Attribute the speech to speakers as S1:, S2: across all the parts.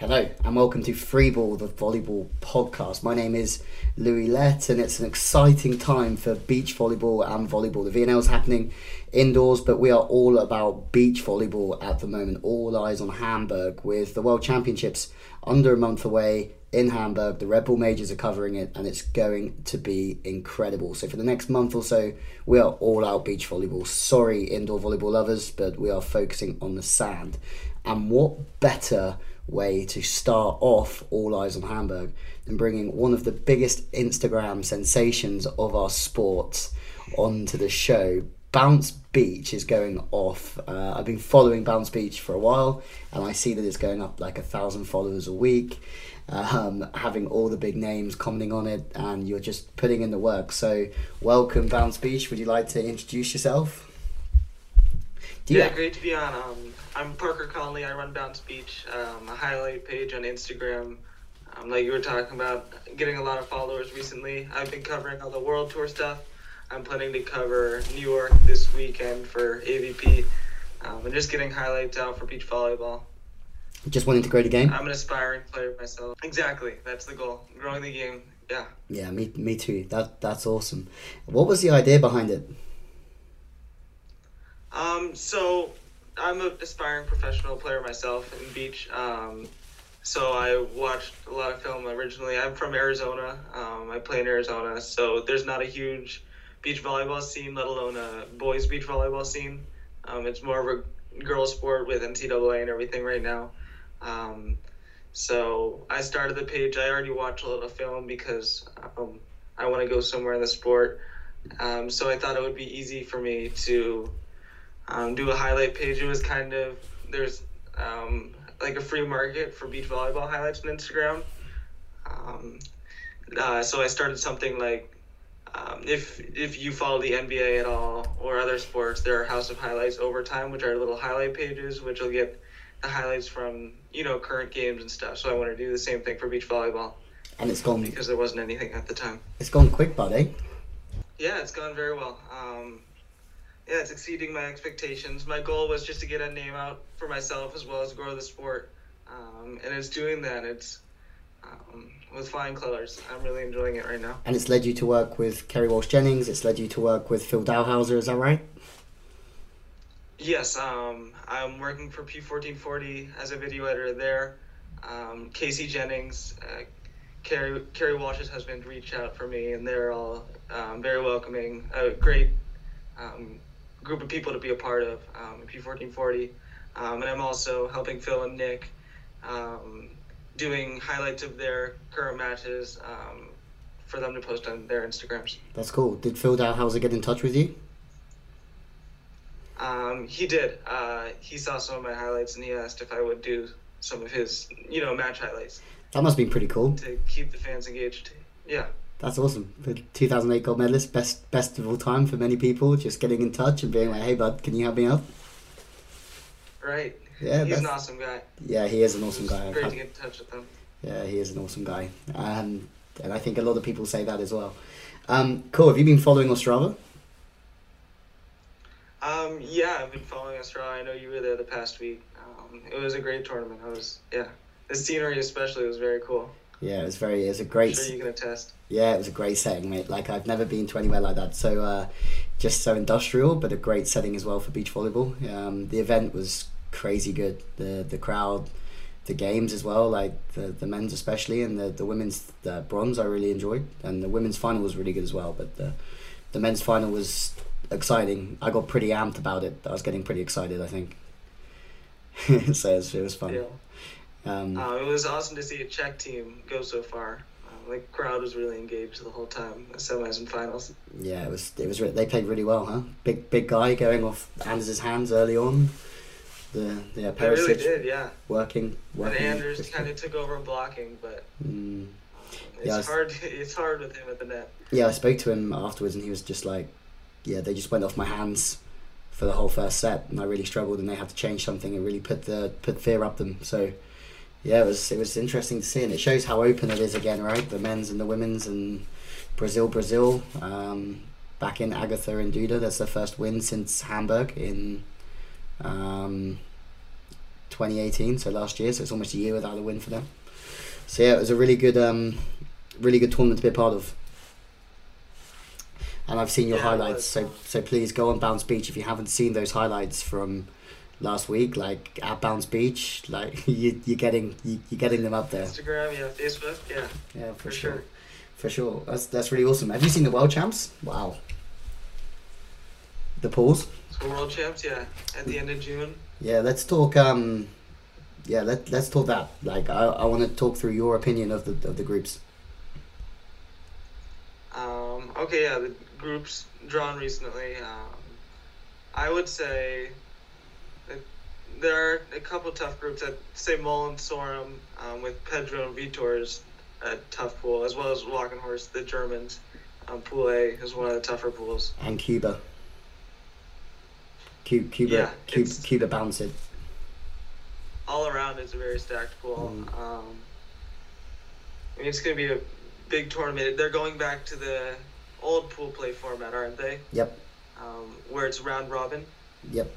S1: Hello and welcome to Freeball, the volleyball podcast. My name is Louis Lett, and it's an exciting time for beach volleyball and volleyball. The VNL is happening indoors, but we are all about beach volleyball at the moment. All eyes on Hamburg with the World Championships under a month away in Hamburg. The Red Bull Majors are covering it, and it's going to be incredible. So, for the next month or so, we are all out beach volleyball. Sorry, indoor volleyball lovers, but we are focusing on the sand. And what better way to start off All Eyes on Hamburg and bringing one of the biggest Instagram sensations of our sport onto the show. Bounce Beach is going off. Uh, I've been following Bounce Beach for a while, and I see that it's going up like a thousand followers a week. Um, having all the big names commenting on it, and you're just putting in the work. So, welcome, Bounce Beach. Would you like to introduce yourself?
S2: Do yeah, great to be on. Um, I'm Parker Conley. I run Bounce Beach, um, a highlight page on Instagram. Um, like you were talking about, getting a lot of followers recently. I've been covering all the world tour stuff. I'm planning to cover New York this weekend for AVP, um, and just getting highlights out for beach volleyball.
S1: Just wanting to grow the game.
S2: I'm an aspiring player myself. Exactly, that's the goal. Growing the game. Yeah.
S1: Yeah, me, me too. That that's awesome. What was the idea behind it?
S2: Um, so I'm an aspiring professional player myself in beach. Um, so I watched a lot of film originally. I'm from Arizona. Um, I play in Arizona, so there's not a huge beach volleyball scene, let alone a boys beach volleyball scene. Um, it's more of a girls sport with NCAA and everything right now. Um, so I started the page. I already watched a of film because um, I want to go somewhere in the sport. Um, so I thought it would be easy for me to um, do a highlight page. It was kind of there's um, like a free market for beach volleyball highlights on Instagram. Um, uh, so I started something like um, if if you follow the NBA at all or other sports, there are House of Highlights Overtime, which are little highlight pages, which will get the highlights from you know current games and stuff. So I want to do the same thing for beach volleyball.
S1: And it's gone
S2: because there wasn't anything at the time.
S1: It's gone quick, buddy.
S2: Yeah, it's gone very well. Um, yeah, it's exceeding my expectations. My goal was just to get a name out for myself as well as grow the sport, um, and it's doing that. It's um, with flying colors. I'm really enjoying it right now.
S1: And it's led you to work with Kerry Walsh Jennings. It's led you to work with Phil Dalhausser. Is that right?
S2: Yes, um, I'm working for P1440 as a video editor there. Um, Casey Jennings, uh, Walsh's husband, reached out for me, and they're all um, very welcoming. A great um, group of people to be a part of um, P1440. Um, and I'm also helping Phil and Nick um, doing highlights of their current matches um, for them to post on their Instagrams.
S1: That's cool. Did Phil Dalhausser get in touch with you?
S2: Um, he did. Uh, he saw some of my highlights and he asked if I would do some of his, you know, match highlights.
S1: That must be pretty cool.
S2: To keep the fans engaged. Yeah.
S1: That's awesome. The 2008 gold medalist, best best of all time for many people. Just getting in touch and being like, "Hey, bud, can you help me out?"
S2: Right. Yeah, he's an awesome guy.
S1: Yeah, he is an awesome guy.
S2: Great to get in touch with him.
S1: Yeah, he is an awesome guy, um, and I think a lot of people say that as well. Um, cool. Have you been following Ostrava?
S2: Um, yeah, I've been following Ostrava. I know you were there the past week. Um, it was a great tournament. I was, yeah, the scenery especially was very cool.
S1: Yeah, it was very. It was a great.
S2: Sure you can attest.
S1: Yeah, it was a great setting, mate. Like I've never been to anywhere like that. So, uh, just so industrial, but a great setting as well for beach volleyball. Um, the event was crazy good. The the crowd, the games as well. Like the, the men's especially, and the the women's the bronze I really enjoyed, and the women's final was really good as well. But the the men's final was exciting. I got pretty amped about it. I was getting pretty excited. I think. so it was, it was fun.
S2: Yeah. Um, uh, it was awesome to see a Czech team go so far. Uh, like crowd was really engaged the whole time, the semis and finals.
S1: Yeah, it was. It was. They played really well, huh? Big big guy going off Anders' hands early on. The the
S2: uh, Perušič really did, yeah.
S1: Working. working
S2: and Anders kind of took over blocking, but. Mm. It's yeah, was, hard. It's hard with him at the net.
S1: Yeah, I spoke to him afterwards, and he was just like, "Yeah, they just went off my hands for the whole first set, and I really struggled, and they had to change something and really put the put fear up them." So yeah, it was it was interesting to see, and it shows how open it is again, right? The men's and the women's, and Brazil, Brazil, um, back in Agatha and Duda. That's their first win since Hamburg in um, 2018, so last year. So it's almost a year without a win for them. So yeah, it was a really good, um, really good tournament to be a part of. And I've seen your
S2: Yeah,
S1: highlights, so so please go on Bounce Beach if you haven't seen those highlights from last week. Like at Bounce Beach, like you you're getting you, you're getting them up there.
S2: Instagram, yeah, Facebook, yeah,
S1: Yeah, for,
S2: for
S1: sure.
S2: sure.
S1: For sure. That's that's really awesome. Have you seen the world champs? Wow. The pools?
S2: So world champs, yeah, at the end of June.
S1: Yeah, let's talk um yeah, let let's talk that. Like I, I wanna talk through your opinion of the of the groups.
S2: Um, okay, yeah, the groups drawn recently. Um, I would say there are a couple tough groups. I'd say Mullen, Sorum, um, with Pedro and Vitor's a tough pool, as well as Walkenhorst, the Germans. Um, pool A is one of the tougher pools.
S1: And Cuba. Cu- Cuba
S2: Yeah,
S1: Cuba, Cuba bounced it.
S2: All around, it's a very stacked pool.
S1: Mm.
S2: Um, I mean, it's going to be a big tournament. They're going back to the old pool play format, aren't they?
S1: Yep.
S2: Um, where it's round robin,
S1: Yep.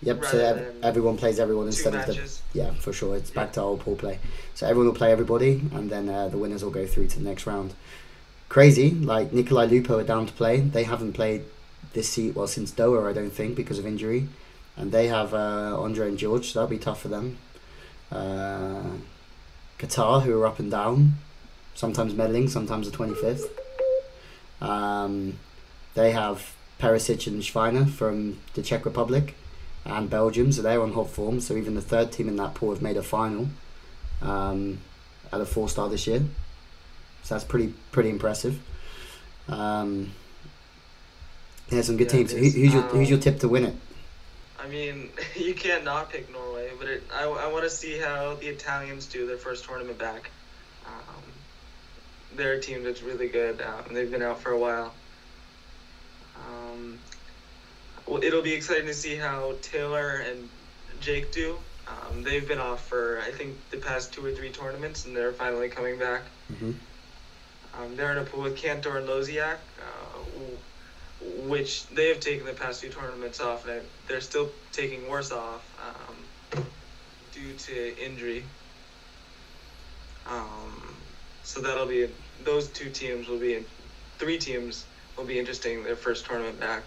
S1: Yep, so
S2: Rather
S1: ev-
S2: than
S1: everyone plays everyone instead of the. Yeah, for sure. It's back
S2: Yeah.
S1: to old pool play. So everyone will play everybody, and then uh, the winners will go through to the next round. Crazy, like Nicolai Lupo are down to play. They haven't played this seat well since Doha, I don't think, because of injury, and they have uh, Andre and George, so that'll be tough for them. Uh, Qatar, who are up and down, sometimes medaling, sometimes the twenty fifth. Um, they have Perušič and Schweiner from the Czech Republic and Belgium, so they're on hot form. So even the third team in that pool have made a final um, at a four star this year. So that's pretty pretty impressive. Um, yeah, some good
S2: Yeah,
S1: teams.
S2: it
S1: Who,
S2: is.
S1: your who's your tip to win it?
S2: I mean, you can't not pick Norway, but it, I, I want to see how the Italians do their first tournament back. Um, they're a team that's really good. Um, they've been out for a while. Um, it'll be exciting to see how Taylor and Jake do. Um, they've been off for I think the past two or three tournaments, and they're finally coming back.
S1: hmm
S2: Um, they're in a pool with Kantor and Łosiak, uh, which they have taken the past few tournaments off, and they're still taking worse off um, due to injury. Um, so that'll be those two teams will be three teams will be interesting their first tournament back.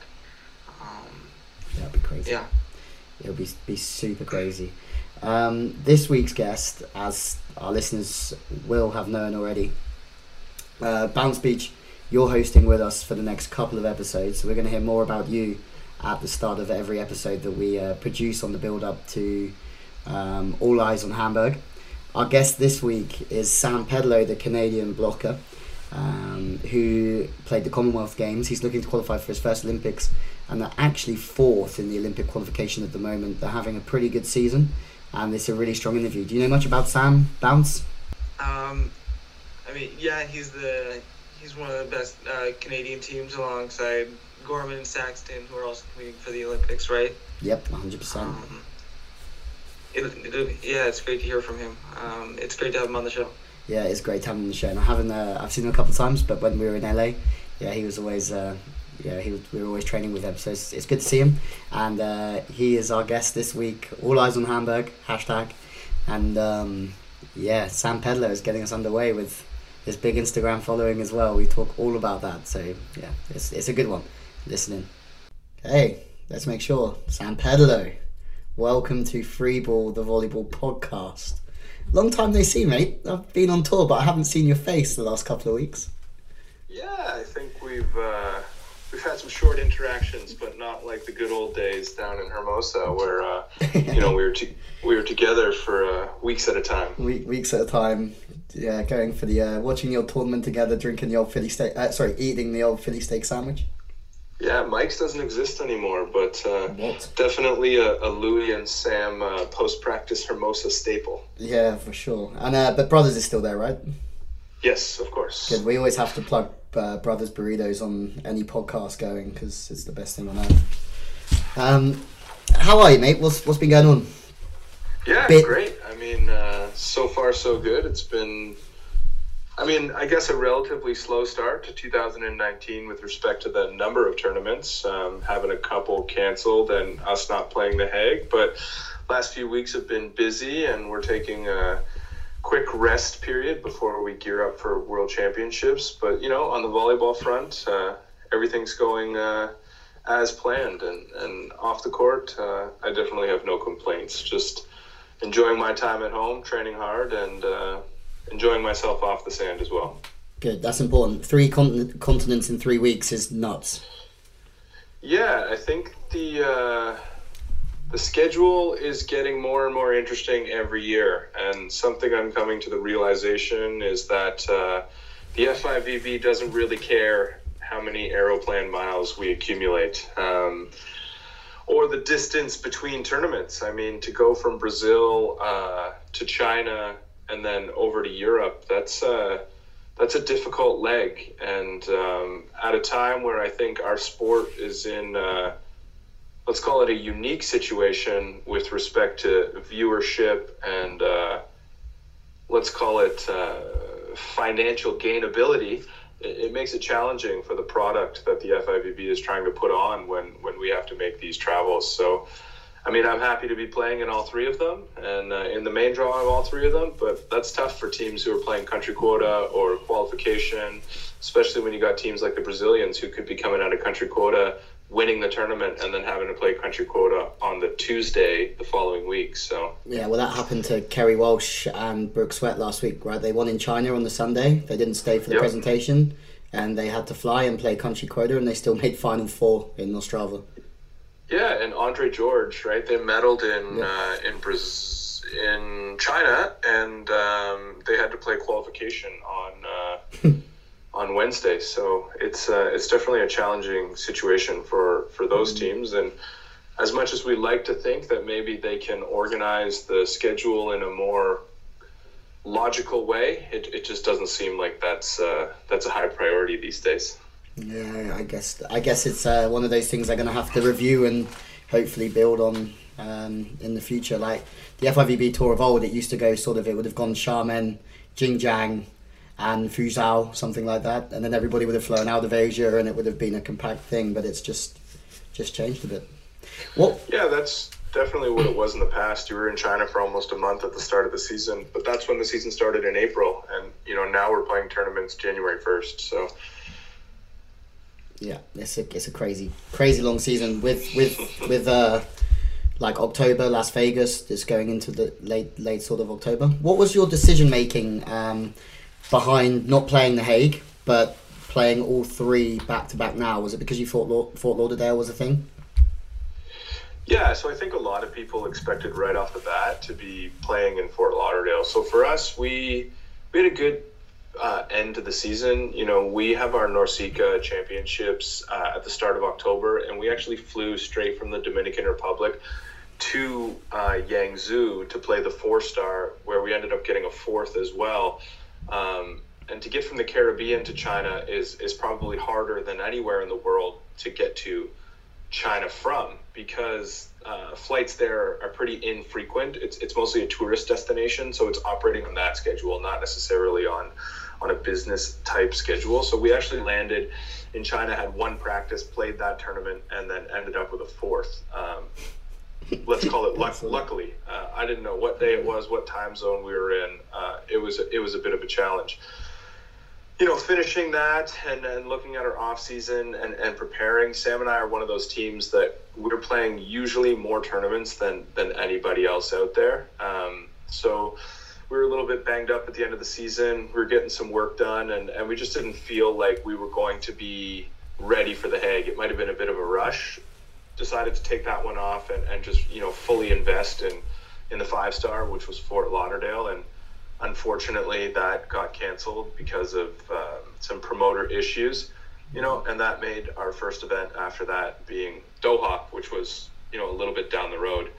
S2: Um,
S1: That'd be crazy.
S2: yeah.
S1: It'll be be super crazy. Um, this week's guest, as our listeners will have known already, uh, Bounce Beach, you're hosting with us for the next couple of episodes. So we're going to hear more about you at the start of every episode that we uh, produce on the build up to um, All Eyes on Hamburg. Our guest this week is Sam Pedlar, the Canadian blocker, um, who played the Commonwealth Games. He's looking to qualify for his first Olympics, and they're actually fourth in the Olympic qualification at the moment. They're having a pretty good season, and it's a really strong interview. Do you know much about Sam Bounce?
S2: Um, I mean, yeah, he's the he's one of the best uh, Canadian teams alongside Gorman and Saxton, who are also competing for the Olympics, right?
S1: Yep, 100%.
S2: Um, it, it, yeah, it's great to hear from him. Um, it's great to have him on the show.
S1: Yeah, it's great to have him on the show. And I haven't, uh, I've seen him a couple of times, but when we were in LA, yeah, he was always, uh, yeah, he we were always training with him. So it's, it's good to see him. And uh, he is our guest this week. All eyes on Hamburg, hashtag. And um, yeah, Sam Pedlar is getting us underway with his big Instagram following as well. We talk all about that. So yeah, it's, it's a good one. Listening. Hey, let's make sure. Sam Pedlar, welcome to Freeball, the volleyball podcast. Long time no see, mate. I've been on tour, but I haven't seen your face the last couple of weeks.
S3: Yeah, I think we've uh, we've had some short interactions, but not like the good old days down in Hermosa, where uh, you know we were to, we were together for uh, weeks at a time.
S1: Week, weeks at a time. Yeah, going for the uh, watching your tournament together, drinking the old Philly steak. Uh, sorry, eating the old Philly steak sandwich.
S3: Yeah, Mike's doesn't exist anymore, but uh, definitely a, a Louis and Sam uh, post practice Hermosa staple.
S1: Yeah, for sure. And uh, but Brothers is still there, right?
S3: Yes, of course.
S1: Good. We always have to plug uh, Brothers Burritos on any podcast going because it's the best thing on earth. Um, how are you, mate? What's what's been going on?
S3: Yeah,
S1: bit-
S3: great. I mean, uh, so far so good. It's been, I mean, I guess a relatively slow start to 2019 with respect to the number of tournaments, um, having a couple canceled and us not playing the Hague. But last few weeks have been busy, and we're taking a quick rest period before we gear up for World Championships. But you know, on the volleyball front, uh, everything's going uh, as planned, and and off the court, uh, I definitely have no complaints. Just enjoying my time at home, training hard, and uh, enjoying myself off the sand as well.
S1: Good, that's important. Three continent, continents in three weeks is nuts.
S3: Yeah, I think the uh, the schedule is getting more and more interesting every year, and something I'm coming to the realization is that uh, the FIVB doesn't really care how many aeroplan miles we accumulate. Um, or the distance between tournaments. I mean, to go from Brazil uh, to China and then over to Europe, that's uh, that's a difficult leg. And um, at a time where I think our sport is in, uh, let's call it a unique situation with respect to viewership and uh, let's call it uh, financial gainability it, it, makes it challenging for the product that the FIVB is trying to put on when when we have to make these travels. So. I mean, I'm happy to be playing in all three of them and uh, in the main draw of all three of them, but that's tough for teams who are playing country quota or qualification, especially when you got teams like the Brazilians who could be coming out of country quota, winning the tournament, and then having to play country quota on the Tuesday the following week. So
S1: yeah, well, that happened to Kerry Walsh and Brooke Sweat last week, right? They won in China on the Sunday. They didn't stay for the yep. presentation, and they had to fly and play country quota, and they still made final four in Ostrava.
S3: Yeah, and Andre George, right? They medaled in yeah. uh, in Brazil in China, and um, they had to play qualification on uh, on Wednesday. So it's uh, it's definitely a challenging situation for for those mm-hmm. teams. And as much as we like to think that maybe they can organize the schedule in a more logical way, it, it just doesn't seem like that's uh, that's a high priority these days.
S1: Yeah, I guess I guess it's uh, one of those things they're going to have to review and hopefully build on um, in the future. Like the FIVB Tour of old, it used to go sort of it would have gone Xiamen, Xinjiang, and Fuzhou, something like that, and then everybody would have flown out of Asia, and it would have been a compact thing. But it's just just changed a bit.
S3: Well, yeah, that's definitely what it was in the past. You were in China for almost a month at the start of the season, but that's when the season started in April, and you know now we're playing tournaments January first. So
S1: yeah, it's a it's a crazy crazy long season with with with uh like October Las Vegas. just going into the late late sort of October. What was your decision making um, behind not playing the Hague but playing all three back to back now? Was it because you thought Fort Lauderdale was a thing?
S3: Yeah, so I think a lot of people expected right off the bat to be playing in Fort Lauderdale. So for us, we we had a good uh, end to the season, you know, we have our NORCECA championships uh, at the start of October, and we actually flew straight from the Dominican Republic to uh, Yangzhou to play the four star, where we ended up getting a fourth as well. Um, and to get from the Caribbean to China is is probably harder than anywhere in the world to get to China from because uh, flights there are pretty infrequent. It's it's mostly a tourist destination, so it's operating on that schedule, not necessarily on on a business type schedule. So we actually landed in China, had one practice, played that tournament, and then ended up with a fourth. Um, let's call it luck, luckily. Uh, I didn't know what day it was, what time zone we were in. Uh, it was it was a bit of a challenge. You know, finishing that and, and looking at our off season and, and preparing. Sam and I are one of those teams that we're playing usually more tournaments than than anybody else out there. Um, so we were a little bit banged up at the end of the season. We were getting some work done, and, and we just didn't feel like we were going to be ready for the Hague. It might have been a bit of a rush. Decided to take that one off and, and just you know fully invest in in the five star, which was Fort Lauderdale, and unfortunately that got canceled because of um, some promoter issues. You know, and that made our first event after that being Doha, which was you know a little bit down the road.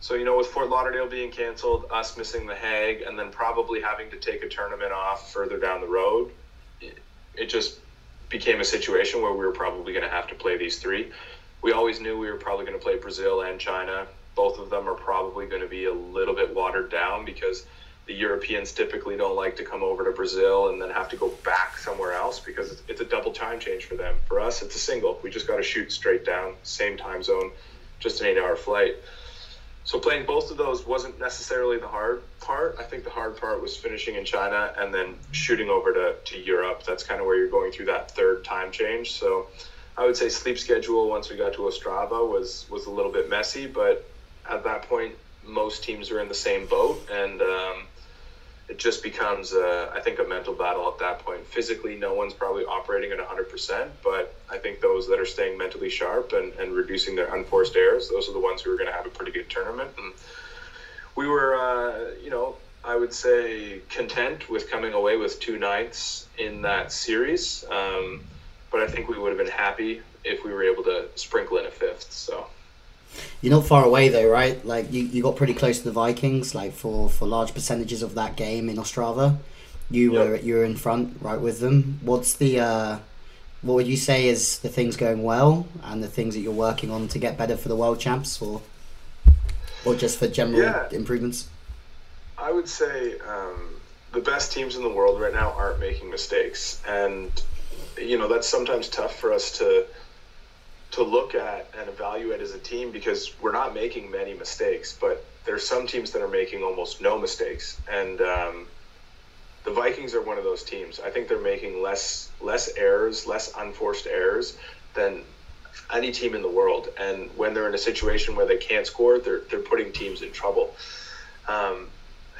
S3: So, you know, with Fort Lauderdale being canceled, us missing the Hague, and then probably having to take a tournament off further down the road, it, just became a situation where we were probably going to have to play these three. We always knew we were probably going to play Brazil and China. Both of them are probably going to be a little bit watered down because the Europeans typically don't like to come over to Brazil and then have to go back somewhere else because it's a double time change for them. For us, it's a single. We just got to shoot straight down, same time zone, just an eight hour flight. so playing both of those wasn't necessarily the hard part. I think the hard part was finishing in China and then shooting over to, to Europe. That's kind of where you're going through that third time change. So I would say sleep schedule once we got to Ostrava was was a little bit messy, but at that point most teams are in the same boat and. Um, it just becomes, uh, I think, a mental battle at that point. Physically, no one's probably operating at 100%, but I think those that are staying mentally sharp and, and reducing their unforced errors, those are the ones who are going to have a pretty good tournament. And we were, uh, you know, I would say content with coming away with two ninths in that series. Um, but I think we would have been happy if we were able to sprinkle in a fifth. So.
S1: You're not far away though, right? Like you, you got pretty close to the Vikings, like for, for large percentages of that game in Ostrava. You yep. were you were in front, right with them. What's the uh, what would you say is the things going well and the things that you're working on to get better for the world champs, or or just for general yeah. improvements?
S3: I would say um, the best teams in the world right now aren't making mistakes, and you know that's sometimes tough for us to to look at and evaluate as a team because we're not making many mistakes, but there's some teams that are making almost no mistakes, and um, the Vikings are one of those teams. I think they're making less less errors, less unforced errors than any team in the world. And when they're in a situation where they can't score, they're they're putting teams in trouble. Um,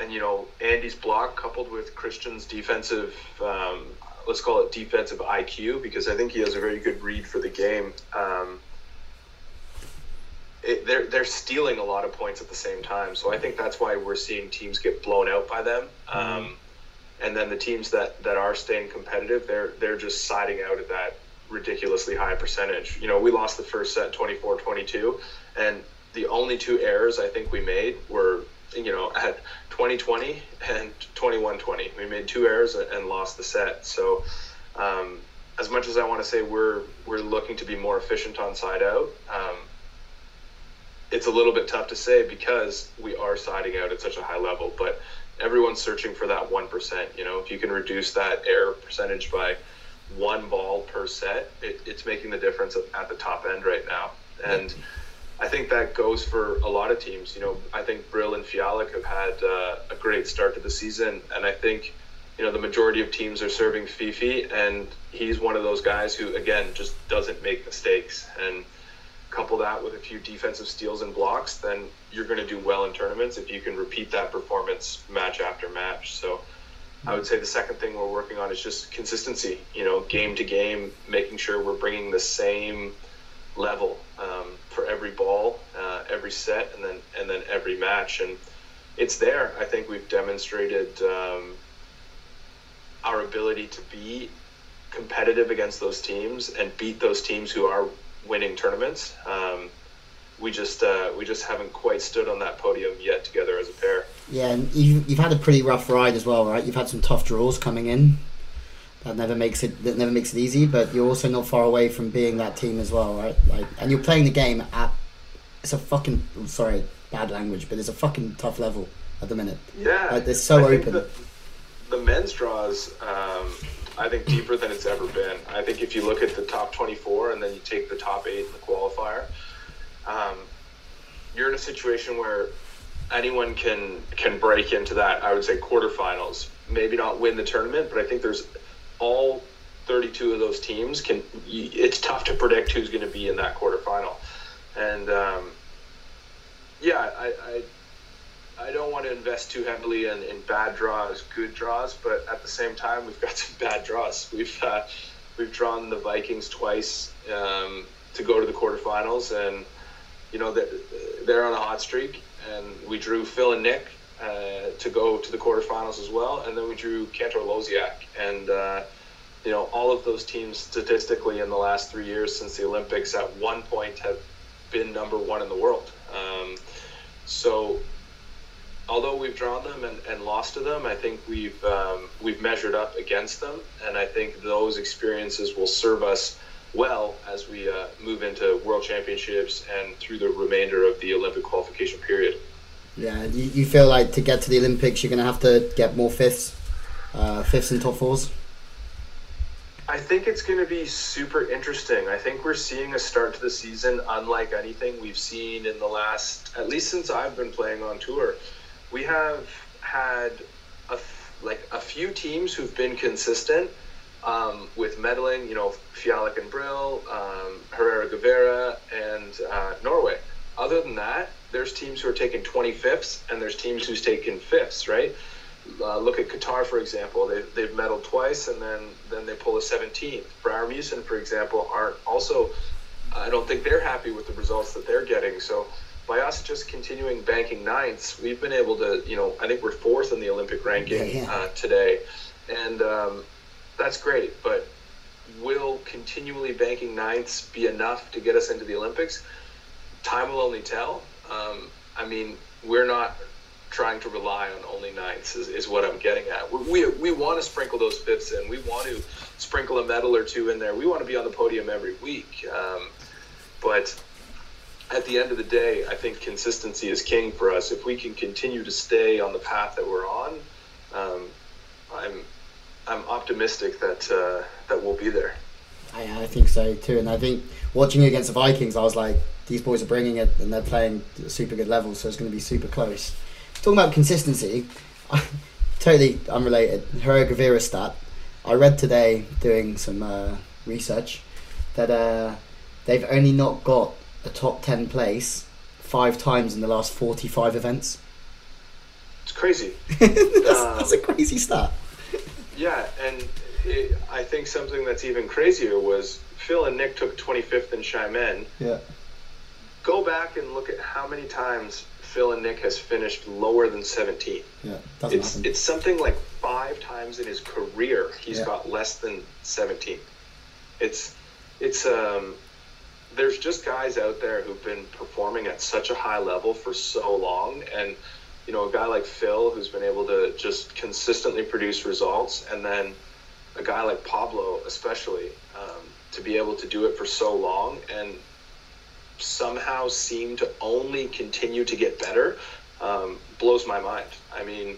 S3: and you know, Andy's block coupled with Christian's defensive um, let's call it defensive IQ because I think he has a very good read for the game. Um, it, they're they're stealing a lot of points at the same time, so I think that's why we're seeing teams get blown out by them. Mm-hmm. Um, and then the teams that, that are staying competitive, they're they're just siding out at that ridiculously high percentage. You know, we lost the first set 24-22, and the only two errors I think we made were you know at 2020 and 21-20. We made two errors and lost the set. So um, as much as I want to say we're we're looking to be more efficient on side out, um, it's a little bit tough to say because we are siding out at such a high level. But everyone's searching for that one percent. You know, if you can reduce that error percentage by one ball per set, it, it's making the difference at the top end right now. And yeah I think that goes for a lot of teams. You know, I think Bryl and Fijałek have had uh, a great start to the season, and I think you know the majority of teams are serving Fifi, and he's one of those guys who again just doesn't make mistakes. And couple that with a few defensive steals and blocks, then you're going to do well in tournaments if you can repeat that performance match after match. So. I would say the second thing we're working on is just consistency. You know, game to game, making sure we're bringing the same level um, for every ball, uh, every set, and then and then every match. And it's there. I think we've demonstrated um, our ability to be competitive against those teams and beat those teams who are winning tournaments. Um, we just uh, we just haven't quite stood on that podium yet together as a pair.
S1: Yeah, and you've, you've had a pretty rough ride as well, right? You've had some tough draws coming in that never makes it that never makes it easy. But you're also not far away from being that team as well, right? Like, and you're playing the game at it's a fucking sorry bad language, but it's a fucking tough level at the minute.
S3: Yeah,
S1: like, they're so open.
S3: The, the, men's draws, um, I think, deeper than it's ever been. I think if you look at the top 24 and then you take the top eight in the qualifier, um, you're in a situation where anyone can can break into that. I would say quarterfinals, maybe not win the tournament, but I think there's all 32 of those teams can. It's tough to predict who's going to be in that quarterfinal, and um, yeah, I, I I don't want to invest too heavily in, in bad draws, good draws, but at the same time, we've got some bad draws. We've uh, we've drawn the Vikings twice um, to go to the quarterfinals, and you know they're, they're on a hot streak. And we drew Phil and Nick uh, to go to the quarterfinals as well. And then we drew Kantor Łosiak. And, uh, you know, all of those teams statistically in the last three years since the Olympics at one point have been number one in the world. Um, so, although we've drawn them and, and lost to them, I think we've um, we've measured up against them, and I think those experiences will serve us well as we uh, move into World Championships and through the remainder of the Olympic qualification period.
S1: Yeah, you, you feel like to get to the Olympics, you're going to have to get more fifths, uh, fifths and top fours.
S3: I think it's going to be super interesting. I think we're seeing a start to the season unlike anything we've seen in the last, at least since I've been playing on tour. We have had a like a few teams who've been consistent um, with medaling. You know, Fijałek and Bryl, um, Herrera Gavira, and uh, Norway. Other than that, there's teams who are taking 25ths, and there's teams who's taking fifths, right? Uh, look at Qatar, for example. They, they've medaled twice, and then, then they pull a 17th. Brouwer Meeuwsen, for example, aren't also, I don't think they're happy with the results that they're getting. So by us just continuing banking ninths, we've been able to, you know, I think we're fourth in the Olympic ranking
S1: Yeah, yeah.
S3: Uh, today. And um, that's great, but will continually banking ninths be enough to get us into the Olympics? Time will only tell. Um, I mean, we're not trying to rely on only ninths, is, is what I'm getting at. We, we, we want to sprinkle those fifths in. We want to sprinkle a medal or two in there. We want to be on the podium every week. Um, but at the end of the day, I think consistency is king for us. If we can continue to stay on the path that we're on, um, I'm I'm optimistic that uh, that we'll be there.
S1: I, I think so too, and I think watching against the Vikings, I was like, these boys are bringing it, and they're playing at super good level, so it's going to be super close. Talking about consistency, totally unrelated. Herrera Gavira stat. I read today doing some uh, research that uh, they've only not got a top ten place five times in the last forty-five events.
S3: It's crazy.
S1: that's,
S3: Um,
S1: that's a crazy stat.
S3: Yeah, and it, I think something that's even crazier was Phil and Nick took 25th in Xiamen.
S1: Yeah.
S3: Go back and look at how many times Phil and Nick has finished lower than 17.
S1: Yeah,
S3: It's
S1: happen.
S3: it's something like five times in his career he's
S1: Yeah.
S3: got less than 17. It's it's um there's just guys out there who've been performing at such a high level for so long and you know a guy like Phil who's been able to just consistently produce results and then a guy like Pablo especially um, to be able to do it for so long and somehow seem to only continue to get better um, blows my mind. I mean,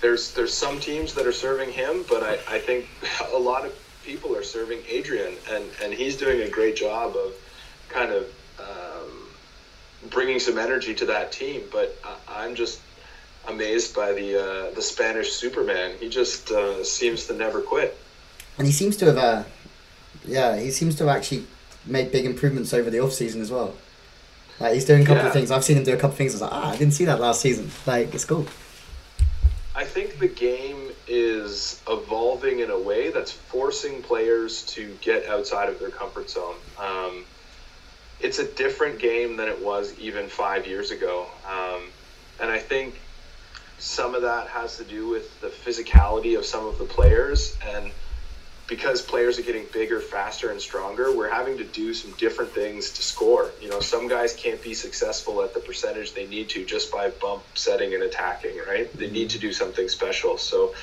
S3: there's there's some teams that are serving him, but I, I think a lot of people are serving Adrian, and, and he's doing a great job of kind of um, bringing some energy to that team. But I, I'm just amazed by the uh, the Spanish Superman. He just uh, seems to never quit.
S1: And he seems to have, uh, yeah, he seems to have actually made big improvements over the off season as well. Like he's doing a couple
S3: Yeah.
S1: of things. I've seen him do a couple of things. I was like, ah, I didn't see that last season. Like it's cool.
S3: I think the game is evolving in a way that's forcing players to get outside of their comfort zone. Um, it's a different game than it was even five years ago. Um, and I think some of that has to do with the physicality of some of the players. And because players are getting bigger, faster, and stronger, we're having to do some different things to score. You know, some guys can't be successful at the percentage they need to just by bump setting and attacking, right? They need to do something special. So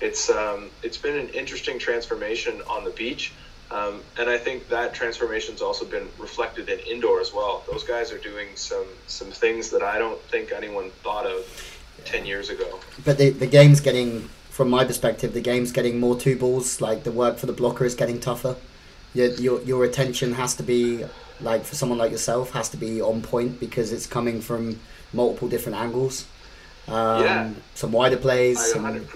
S3: it's um, it's been an interesting transformation on the beach. Um, and I think that transformation's also been reflected in indoor as well. Those guys are doing some some things that I don't think anyone thought of ten years ago.
S1: But the the game's getting, from my perspective, the game's getting more two balls. Like the work for the blocker is getting tougher. Your your your attention has to be like for someone like yourself has to be on point because it's coming from multiple different angles. Um,
S3: Yeah.
S1: Some wider plays.
S3: I
S1: some,
S3: 100,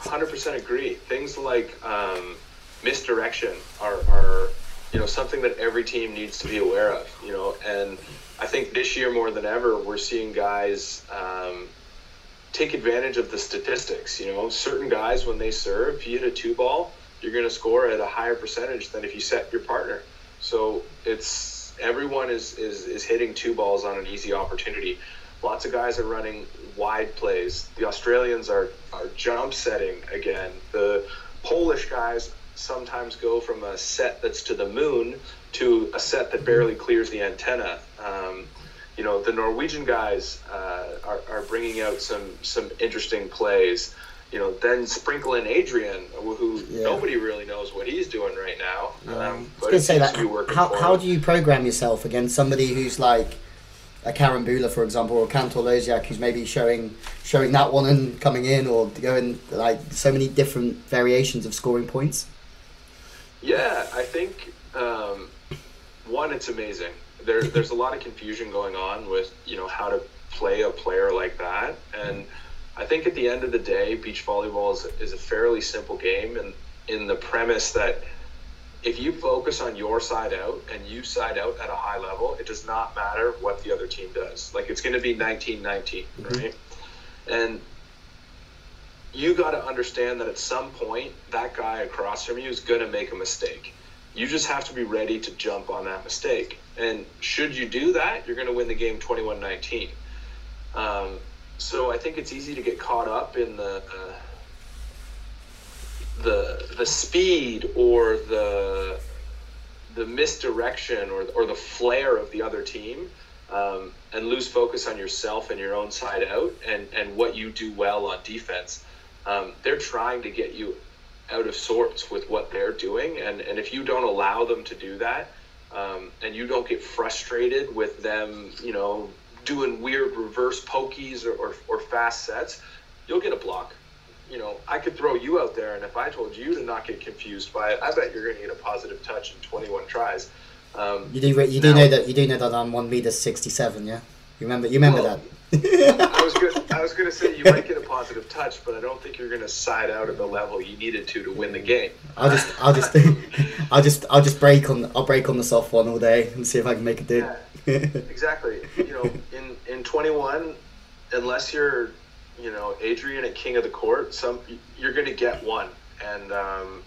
S3: 100% agree. Things like um, misdirection are, are, you know, something that every team needs to be aware of, you know, and I think this year more than ever, we're seeing guys um, take advantage of the statistics, you know, certain guys, when they serve, if you hit a two ball, you're going to score at a higher percentage than if you set your partner. So it's, everyone is, is, is hitting two balls on an easy opportunity. Lots of guys are running wide plays. The Australians are, are jump setting again. The Polish guys sometimes go from a set that's to the moon to a set that barely clears the antenna. Um, you know, the Norwegian guys uh, are, are bringing out some some interesting plays. You know, then sprinkle in Adrian, who
S1: Yeah.
S3: nobody really knows what he's doing right now. Um,
S1: I was say that.
S3: to be working
S1: How, how do you program yourself against somebody who's like a Carambula, for example, or Kantor Łosiak, who's maybe showing showing that one and coming in, or going like so many different variations of scoring points?
S3: Yeah, I think um, one, it's amazing. There, there's a lot of confusion going on with you know how to play a player like that, and I think at the end of the day, beach volleyball is, is a fairly simple game, and in the premise that if you focus on your side out and you side out at a high level, it does not matter what the other team does. Like it's going to be 19 19, mm-hmm. right? And you got to understand that at some point, that guy across from you is going to make a mistake. You just have to be ready to jump on that mistake. And should you do that, you're going to win the game 21 19. Um, so I think it's easy to get caught up in the. Uh, the the speed or the the misdirection or, or the flair of the other team um, and lose focus on yourself and your own side out and, and what you do well on defense. Um, they're trying to get you out of sorts with what they're doing. And, and if you don't allow them to do that um, and you don't get frustrated with them, you know, doing weird reverse pokies or, or, or fast sets, you'll get a block you know, I could throw you out there, and if I told you to not get confused by it, I bet you're going to get a positive touch in 21 tries. Um,
S1: you do. You do now, know that. You do know that I'm one meter 67. Yeah. You remember? You remember well,
S3: that? I was good. I was going to say you might get a positive touch, but I don't think you're going to side out at the level you needed to to win the game.
S1: I'll just. I'll just. I'll just. I'll just break on. I'll break on the soft one all day and see if I can make it do.
S3: Yeah, exactly. You know, in in 21, unless you're you know Adrian at King of the Court, some you're going to get one, and um,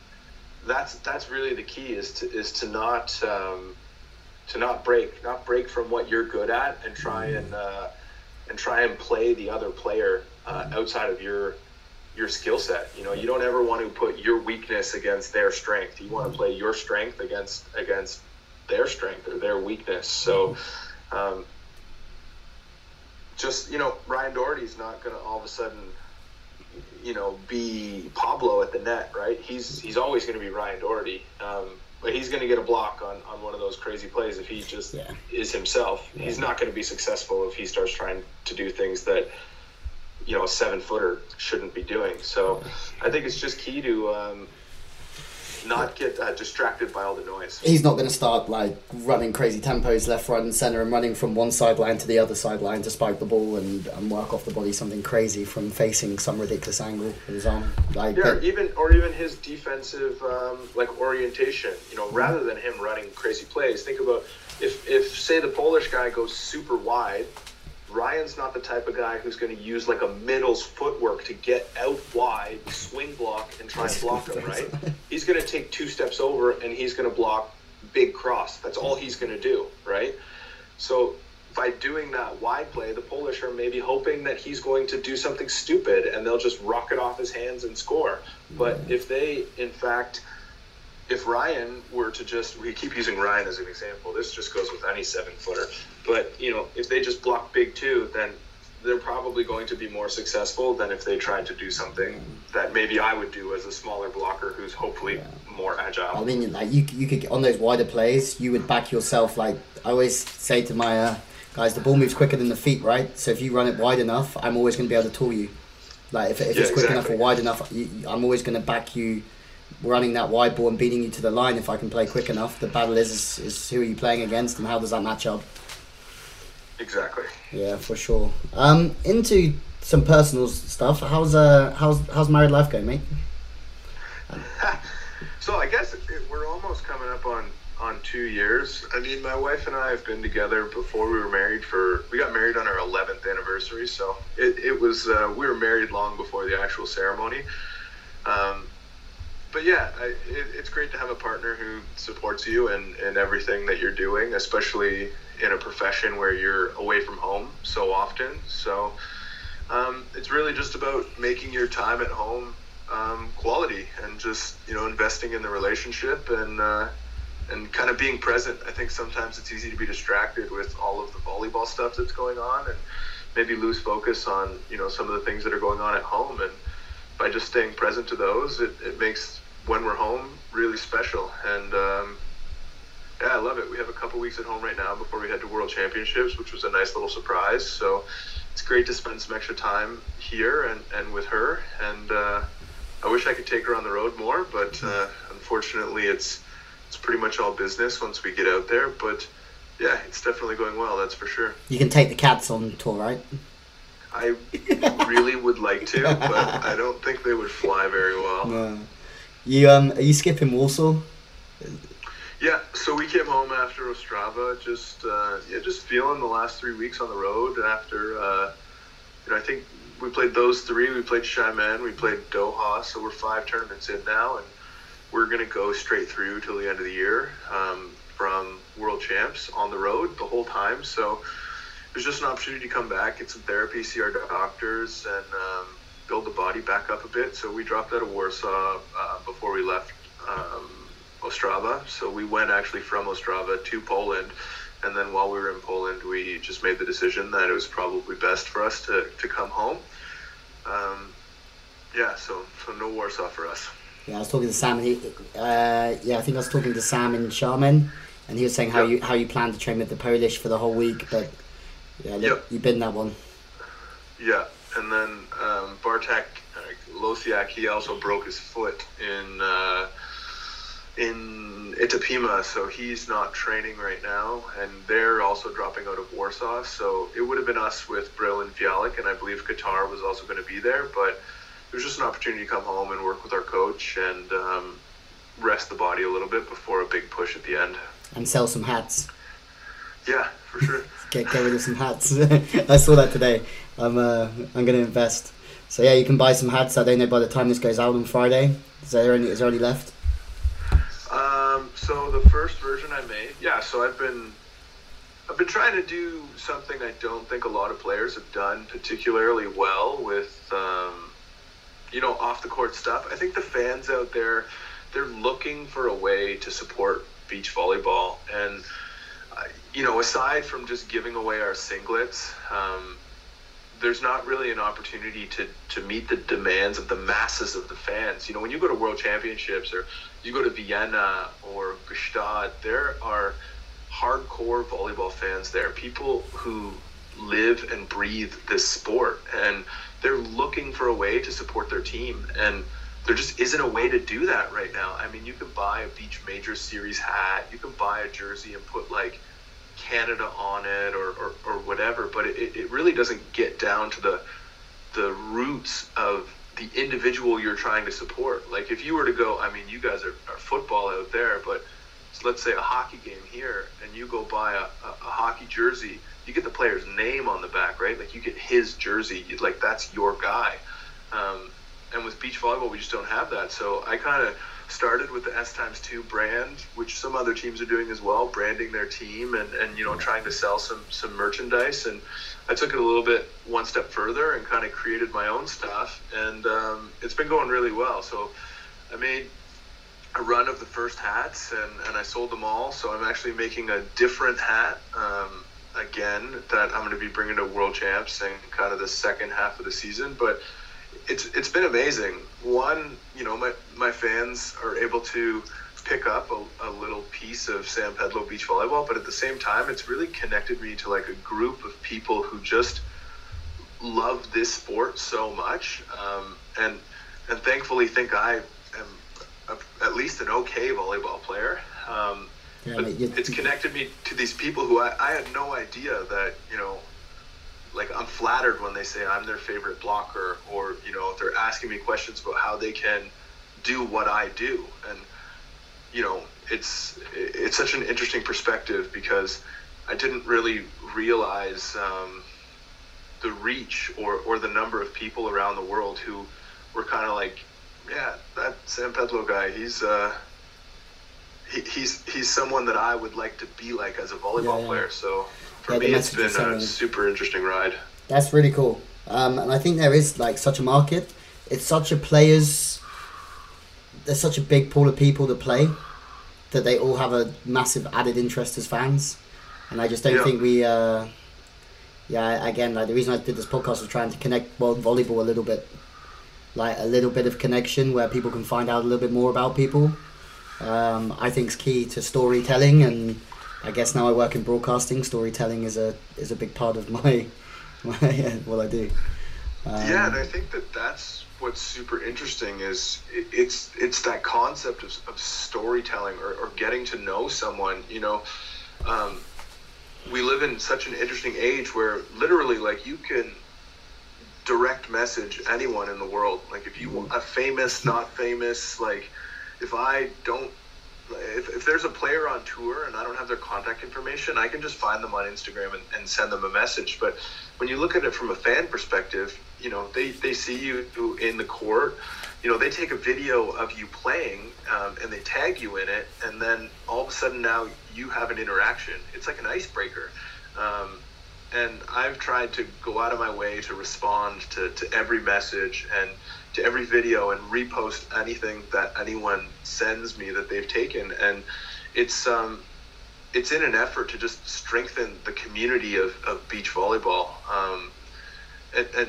S3: that's that's really the key is to is to not um, to not break, not break from what you're good at, and try and uh, and try and play the other player uh, outside of your your skill set. You know, you don't ever want to put your weakness against their strength. You want to play your strength against against their strength or their weakness. So. Um, just you know Ryan Doherty's not going to all of a sudden you know be Pablo at the net, right? He's he's always going to be Ryan Doherty. Um, but he's going to get a block on, on one of those crazy plays if he just yeah. is himself. Yeah. He's not going to be successful if he starts trying to do things that you know a seven footer shouldn't be doing. So I think it's just key to um, not get uh, distracted by all the noise.
S1: He's not going to start like running crazy tempos left, right, and center, and running from one sideline to the other sideline to spike the ball and, and work off the body something crazy from facing some ridiculous angle with his arm. Like,
S3: yeah, but, even or even his defensive um, like orientation. You know, rather than him running crazy plays, think about if if say the Polish guy goes super wide Ryan's not the type of guy who's going to use like a middle's footwork to get out wide, swing block, and try and block him, right? He's going to take two steps over and he's going to block big cross. That's all he's going to do, right? So by doing that wide play, the Polish are maybe hoping that he's going to do something stupid and they'll just rock it off his hands and score. But mm. if they, in fact, if Ryan were to just, we keep using Ryan as an example. This just goes with any seven footer. But you know, if they just block big two, then they're probably going to be more successful than if they tried to do something that maybe I would do as a smaller blocker who's hopefully yeah. more agile.
S1: I mean, like you, you could on those wider plays, you would back yourself. Like I always say to my uh, guys, the ball moves quicker than the feet, right? So if you run it wide enough, I'm always going to be able to tool you. Like if, if yeah, it's quick exactly. enough or wide enough, you, I'm always going to back you running that wide ball and beating you to the line if I can play quick enough. The battle is, is, is who are you playing against and how does that match up?
S3: Exactly.
S1: Yeah, for sure. Um, into some personal stuff. How's uh how's how's married life going, mate?
S3: so I guess it, we're almost coming up on on two years. I mean, my wife and I have been together before we were married. For we got married on our 11th anniversary, so it, it was uh, we were married long before the actual ceremony. Um, but yeah, I, it, it's great to have a partner who supports you and in everything that you're doing, especially in a profession where you're away from home so often. So um, it's really just about making your time at home um, quality and just you know investing in the relationship and uh, and kind of being present. I think sometimes it's easy to be distracted with all of the volleyball stuff that's going on and maybe lose focus on you know some of the things that are going on at home and by just staying present to those, it, it makes when we're home really special. And um, yeah, I love it. We have a couple weeks at home right now before we head to World Championships, which was a nice little surprise. So it's great to spend some extra time here and, and with her. And uh, I wish I could take her on the road more, but uh, unfortunately, it's pretty much all business once we get out there. But yeah, it's definitely going well. That's for sure.
S1: You can take the cats on tour, right?
S3: I really would like to, but I don't think they would fly very well.
S1: No. You um, are you skipping Warsaw?
S3: Yeah, so we came home after Ostrava, just uh, yeah, just feeling the last three weeks on the road. After uh, you know, I think we played those three. We played Xiamen, we played Doha, so we're five tournaments in now, and we're gonna go straight through till the end of the year um, from World Champs on the road the whole time. So there's just an opportunity to come back, get some therapy, see our doctors, and um, build the body back up a bit. So we dropped out of Warsaw uh, before we left um, Ostrava. So we went actually from Ostrava to Poland. And then while we were in Poland, we just made the decision that it was probably best for us to, to come home. Um, yeah, so, so no Warsaw for us.
S1: Yeah, I was talking to Sam. And he, uh, yeah, I think I was talking to Sam in Xiamen, and he was saying how
S3: Yep.
S1: you how you plan to train with the Polish for the whole week. But yeah, look,
S3: Yep.
S1: you've been that one.
S3: Yeah, and then um, Bartek uh, Łosiak, he also broke his foot in uh, in Itapema, so he's not training right now, and they're also dropping out of Warsaw. So it would have been us with Bryl and Fijałek, and I believe Kantor was also going to be there, but it was just an opportunity to come home and work with our coach and um, rest the body a little bit before a big push at the end.
S1: and sell some hats.
S3: Yeah, for sure.
S1: Get get rid of some hats. I saw that today. I'm uh, I'm gonna invest. So yeah, you can buy some hats. I don't know by the time this goes out on Friday. Is there any? Is there any left?
S3: So the first version I made, yeah. So I've been, I've been trying to do something I don't think a lot of players have done particularly well with, um, you know, off the court stuff. I think the fans out there, they're looking for a way to support beach volleyball, and uh, you know, aside from just giving away our singlets. Um, there's not really an opportunity to, to meet the demands of the masses of the fans. You know, when you go to World Championships or you go to Vienna or Gstaad, there are hardcore volleyball fans there, people who live and breathe this sport, and they're looking for a way to support their team. And there just isn't a way to do that right now. I mean, you can buy a Beach Major Series hat, you can buy a jersey and put like Canada on it or, or, or whatever, but it, it really doesn't get down to the the roots of the individual you're trying to support. Like if you were to go, I mean, you guys are, are football out there, but so let's say a hockey game here, and you go buy a, a, a hockey jersey, you get the player's name on the back, right? Like you get his jersey, you, like that's your guy. Um, and with beach volleyball, we just don't have that. So I kind of started with the S times two brand, which some other teams are doing as well, branding their team and, and you know trying to sell some some merchandise. And I took it a little bit one step further and kind of created my own stuff, and um, it's been going really well. So I made a run of the first hats and, and I sold them all. So I'm actually making a different hat um, again that I'm going to be bringing to World Champs and kind of the second half of the season. But it's it's been amazing. One, you know, my my fans are able to pick up a, a little piece of San Pedro beach volleyball, but at the same time, it's really connected me to like a group of people who just love this sport so much, um, and and thankfully think I am a, at least an okay volleyball player. Um,
S1: Yeah,
S3: but it's connected me to these people who I, I had no idea that you know like I'm flattered when they say I'm their favorite blocker or you know they're asking me questions about how they can do what I do and you know it's it's such an interesting perspective because I didn't really realize um, the reach or, or the number of people around the world who were kind of like yeah that San Pedro guy he's uh he, he's he's someone that I would like to be like as a volleyball
S1: Yeah, yeah.
S3: player so for me it's been a super interesting ride
S1: That's really cool. Um, and I think there is like such a market. It's such a players. There's such a big pool of people that play that they all have a massive added interest as fans, and I just don't
S3: Yeah.
S1: think we. Uh, yeah, again, like the reason I did this podcast was trying to connect world volleyball a little bit, like a little bit of connection where people can find out a little bit more about people. Um, I think is key to storytelling, and I guess now I work in broadcasting. Storytelling is a is a big part of my, my what I do. Um,
S3: yeah and I think that that's what's super interesting is it, it's it's that concept of, of storytelling or, or getting to know someone. You know, um, we live in such an interesting age where literally, like, you can direct message anyone in the world. Like, if you want a famous, not famous, like, if I don't if, if there's a player on tour and I don't have their contact information, I can just find them on Instagram and, and send them a message. But when you look at it from a fan perspective, you know, they, they see you in the court, you know, they take a video of you playing um, and they tag you in it. And then all of a sudden now you have an interaction. It's like an icebreaker. Um, and I've tried to go out of my way to respond to, to every message and to every video and repost anything that anyone sends me that they've taken. And it's um, it's in an effort to just strengthen the community of, of beach volleyball. Um, and, and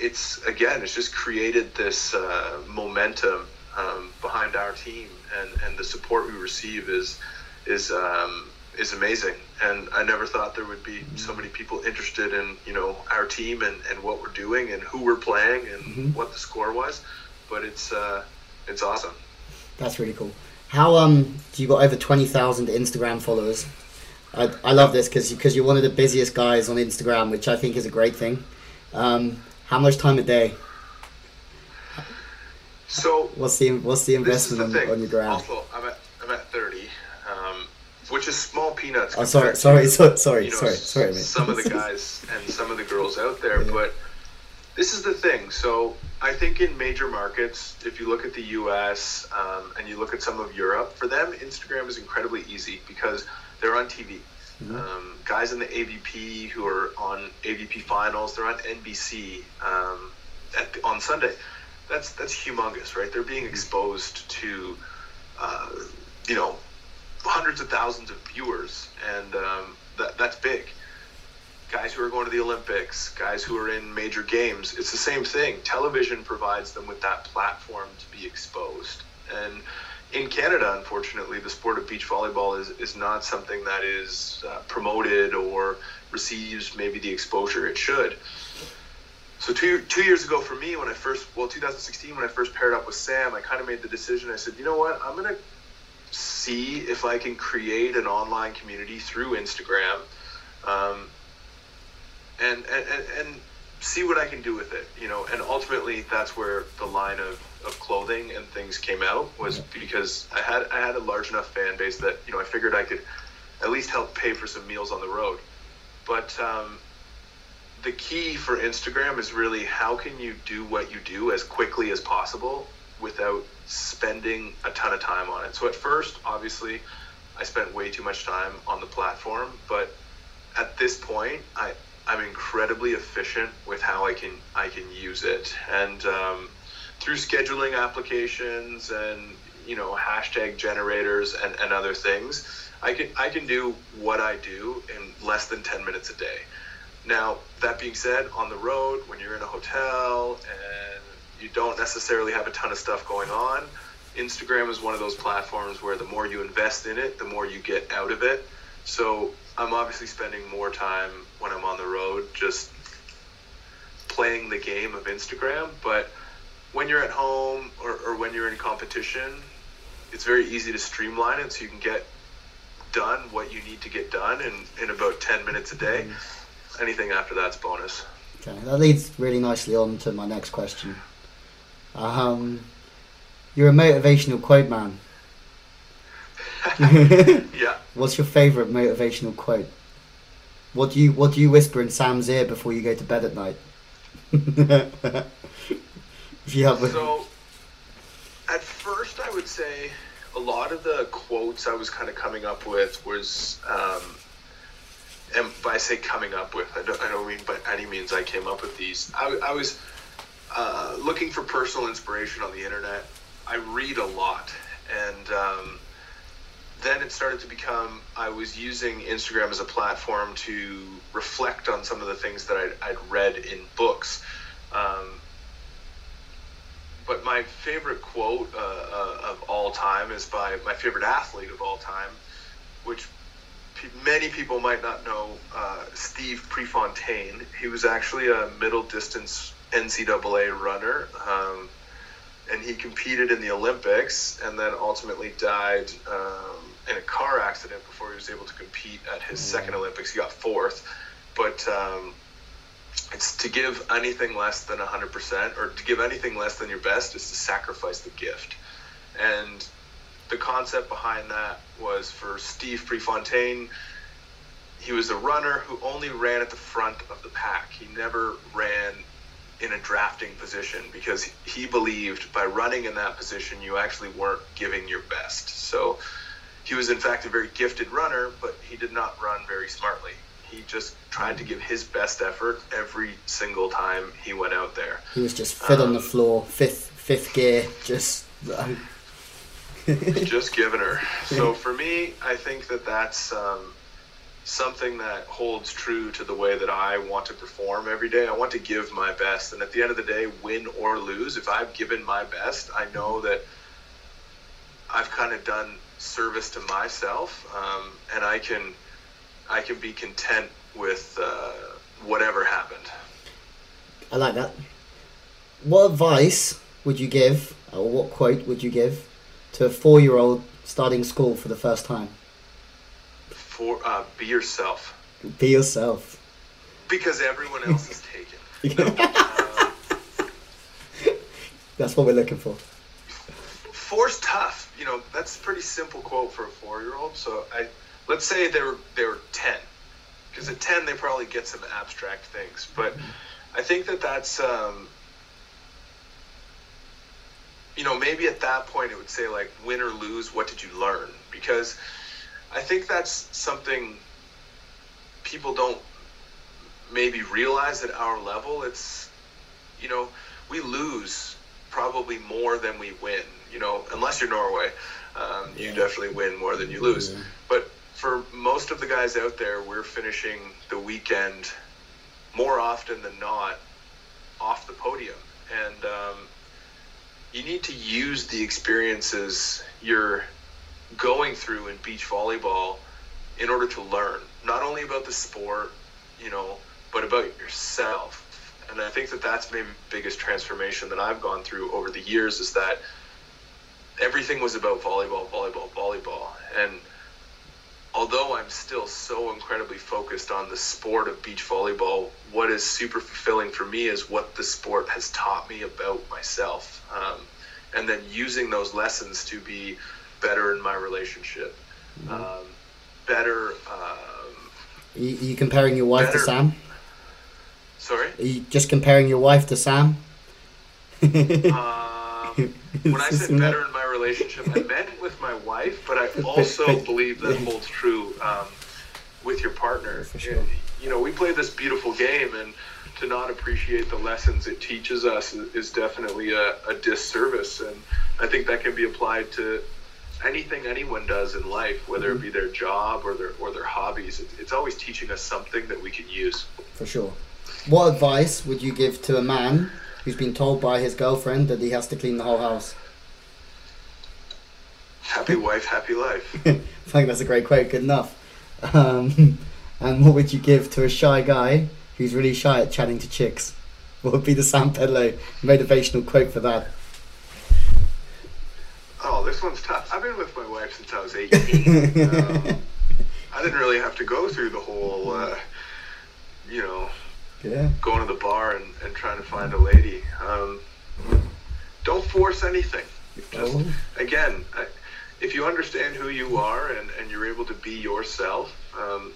S3: it's again, it's just created this uh, momentum um, behind our team, and, and the support we receive is is um, is amazing. And I never thought there would be so many people interested in you know our team and, and what we're doing and who we're playing and mm-hmm. what the score was. But it's uh, it's awesome.
S1: That's really cool. How um you got over twenty thousand Instagram followers? I, I love this because because you're one of the busiest guys on Instagram, which I think is a great thing. Um, how much time a day?
S3: So
S1: what's the what's the investment
S3: the
S1: on, on, your ground?
S3: Also, I'm at I'm at thirty, which is small peanuts.
S1: Oh, sorry, sorry, so, sorry, you know, sorry, sorry, mate.
S3: Some of the guys and some of the girls out there, yeah. but this is the thing. So I think in major markets, if you look at the U.S. Um, and you look at some of Europe, for them Instagram is incredibly easy because they're on TV. Mm-hmm. Um, guys in the AVP who are on AVP finals, they're on NBC um, at, on Sunday. That's that's humongous, right? They're being exposed to, uh, you know, hundreds of thousands of viewers, and um, that that's big guys who are going to the Olympics, guys who are in major games. It's the same thing. Television provides them with that platform to be exposed. And in Canada, unfortunately, the sport of beach volleyball is, is not something that is uh, promoted or receives maybe the exposure it should. So two two years ago for me, when I first well 2016 when I first paired up with Sam, I kind of made the decision. I said, you know what, I'm gonna see if I can create an online community through Instagram. Um, and, and, and see what I can do with it, you know. And ultimately, that's where the line of, of clothing and things came out was because I had I had a large enough fan base that you know I figured I could at least help pay for some meals on the road. But um, the key for Instagram is really how can you do what you do as quickly as possible without spending a ton of time on it. So at first, obviously, I spent way too much time on the platform, but at this point, I I'm incredibly efficient with how I can I can use it, and um, through scheduling applications and you know hashtag generators and, and other things, I can I can do what I do in less than ten minutes a day. Now that being said, on the road when you're in a hotel and you don't necessarily have a ton of stuff going on, Instagram is one of those platforms where the more you invest in it, the more you get out of it. So I'm obviously spending more time when I'm on the road just playing the game of Instagram. But when you're at home or, or when you're in competition, it's very easy to streamline it so you can get done what you need to get done in, in about 10 minutes a day. Anything after that's bonus.
S1: Okay, that leads really nicely on to my next question. Um, you're a motivational quote man.
S3: yeah.
S1: What's your favourite motivational quote? What do you What do you whisper in Sam's ear before you go to bed at night? if
S3: you have a... So, at first, I would say a lot of the quotes I was kind of coming up with was, um, and by say coming up with, I don't, I don't mean by any means I came up with these. I, I was uh, looking for personal inspiration on the internet. I read a lot, and um, then it started to become I was using Instagram as a platform to reflect on some of the things that I'd, I'd read in books. Um, but my favorite quote uh, uh, of all time is by my favorite athlete of all time, which many people might not know uh, Steve Prefontaine. He was actually a middle distance NCAA runner. Um, and he competed in the Olympics and then ultimately died um, in a car accident before he was able to compete at his second Olympics. He got fourth. But um, it's to give anything less than 100% or to give anything less than your best is to sacrifice the gift. And the concept behind that was for Steve Prefontaine. He was a runner who only ran at the front of the pack. He never ran in a drafting position because he believed by running in that position you actually weren't giving your best. So he was in fact a very gifted runner, but he did not run very smartly. He just tried to give his best effort every single time he went out there.
S1: He was just fit on the
S3: Um,
S1: floor, fifth fifth gear, just. um,
S3: just giving her. So for me, I think that that's um, something that holds true to the way that I want to perform every day. I want to give my best, and at the end of the day, win or lose, if I've given my best, I know that I've kind of done service to myself, um, and I can I can be content with uh, whatever happened.
S1: I like that. What advice would you give, or what quote would you give, to a four-year-old starting school for the first time?
S3: For uh, be yourself,
S1: Be yourself.
S3: because everyone else is taken. Uh,
S1: That's what we're looking for.
S3: four's tough. You know, that's a pretty simple quote for a four-year-old. So I, let's say they were they were ten, because at ten they probably get some abstract things. But I think that that's, um, you know, maybe at that point it would say like win or lose, what did you learn? Because I think that's something people don't maybe realize at our level. It's, you know, we lose probably more than we win. You know, unless you're Norway, um, you definitely win more than you lose.
S1: Yeah.
S3: But for most of the guys out there, we're finishing the weekend more often than not off the podium, and um, you need to use the experiences you're going through in beach volleyball in order to learn not only about the sport, you know, but about yourself. And I think that that's the biggest transformation that I've gone through over the years is that everything was about volleyball, volleyball, volleyball. And although I'm still so incredibly focused on the sport of beach volleyball, what is super fulfilling for me is what the sport has taught me about myself. Um, and then using those lessons to be better in my relationship, um, better. Um,
S1: Are you, are you comparing your wife to Sam?
S3: sorry.
S1: Are you just comparing your wife to Sam?
S3: Um, when I said better in my relationship, I meant with my wife, but I also believe that holds true um, with your partner.
S1: For sure.
S3: You know, we play this beautiful game, and to not appreciate the lessons it teaches us is, is definitely a, a disservice. And I think that can be applied to anything anyone does in life, whether it be their job or their or their hobbies. It, it's always teaching us something that we can use.
S1: For sure. What advice would you give to a man who's been told by his girlfriend that he has to clean the whole house?
S3: Happy wife, happy life.
S1: I think that's a great quote. Good enough. Um, and what would you give to a shy guy who's really shy at chatting to chicks? What would be the Sam Pedlow motivational quote for that?
S3: Oh, this one's tough. I've been with my wife since I was 18. um, I didn't really have to go through the whole, uh, you know,
S1: yeah.
S3: going to the bar and, and trying to find a lady. Um, don't force anything. Just,
S1: Oh.
S3: again, I, if you understand who you are and, and you're able to be yourself, um,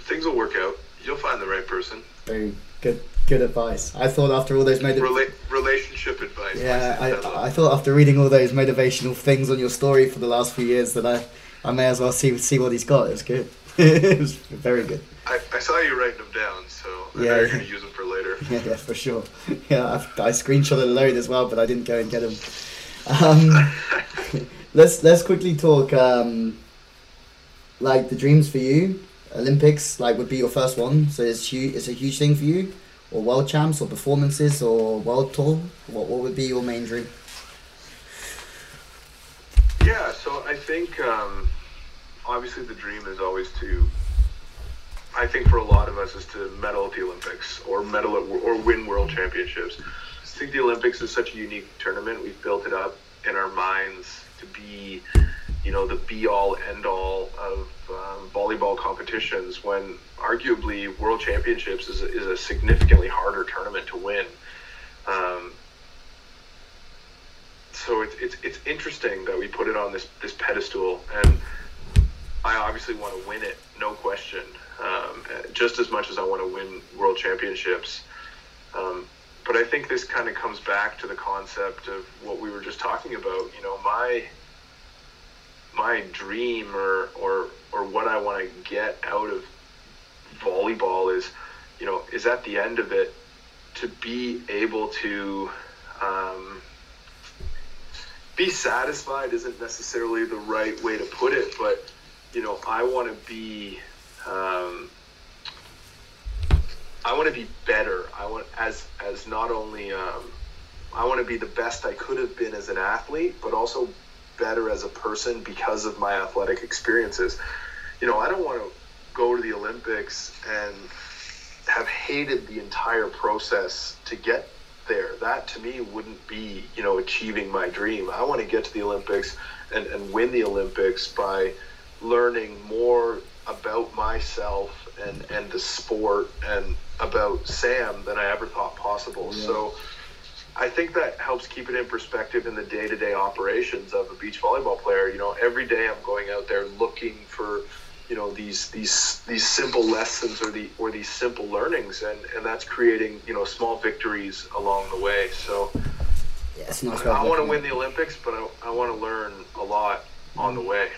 S3: things will work out. You'll find the right person.
S1: Very good. Good advice. I thought after all those motiv-
S3: Rela- relationship advice.
S1: yeah, I, I thought after reading all those motivational things on your story for the last few years that I, I may as well see see what he's got. It's good. it was very good.
S3: I, I saw you writing them down, so I
S1: Yeah,
S3: know you're going to use them for later.
S1: Yeah, yeah, for sure. Yeah, I've, I screenshotted a load as well, but I didn't go and get them. Um, let's let's quickly talk. Um, like the dreams for you, Olympics, like would be your first one. So it's huge. It's a huge thing for you, or world champs, or performances, or world tour. What what would be your main dream?
S3: Yeah, so I think um, obviously the dream is always to I think for a lot of us is to medal at the Olympics or medal at, or win world championships. I think the Olympics is such a unique tournament. We've built it up in our minds to be, you know, the be all end all of competitions when arguably world championships is a, is a significantly harder tournament to win. Um, so it's, it's it's interesting that we put it on this this pedestal, and I obviously want to win it, no question um, just as much as I want to win world championships. Um, but I think this kind of comes back to the concept of what we were just talking about. You know, my my dream or or or what I want to get out of volleyball is, you know, is at the end of it to be able to um, be satisfied isn't necessarily the right way to put it, but you know, I want to be um, I want to be better. I want as as not only um, I want to be the best I could have been as an athlete, but also better as a person because of my athletic experiences. You know, I don't want to go to the Olympics and have hated the entire process to get there. That to me wouldn't be, you know, achieving my dream. I want to get to the Olympics and, and win the Olympics by learning more about myself and and the sport and about Sam than I ever thought possible. Yeah. So I think that helps keep it in perspective in the day-to-day operations of a beach volleyball player. You know, every day I'm going out there looking for you know these these these simple lessons or the or these simple learnings and and that's creating you know small victories along the way so
S1: yeah, it's nice
S3: I, I want to win the Olympics but I, I want to learn a lot on the way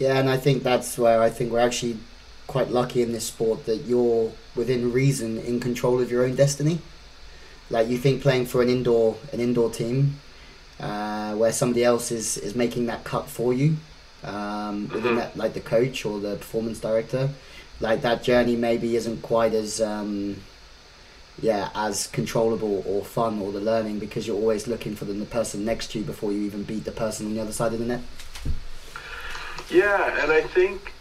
S1: yeah, and I think that's where I think we're actually quite lucky in this sport that you're within reason in control of your own destiny. Like you think playing for an indoor an indoor team, uh, where somebody else is is making that cut for you, um, within that like the coach or the performance director, like that journey maybe isn't quite as um, yeah as controllable or fun or the learning because you're always looking for the, the person next to you before you even beat the person on the other side of the net.
S3: Yeah, and I think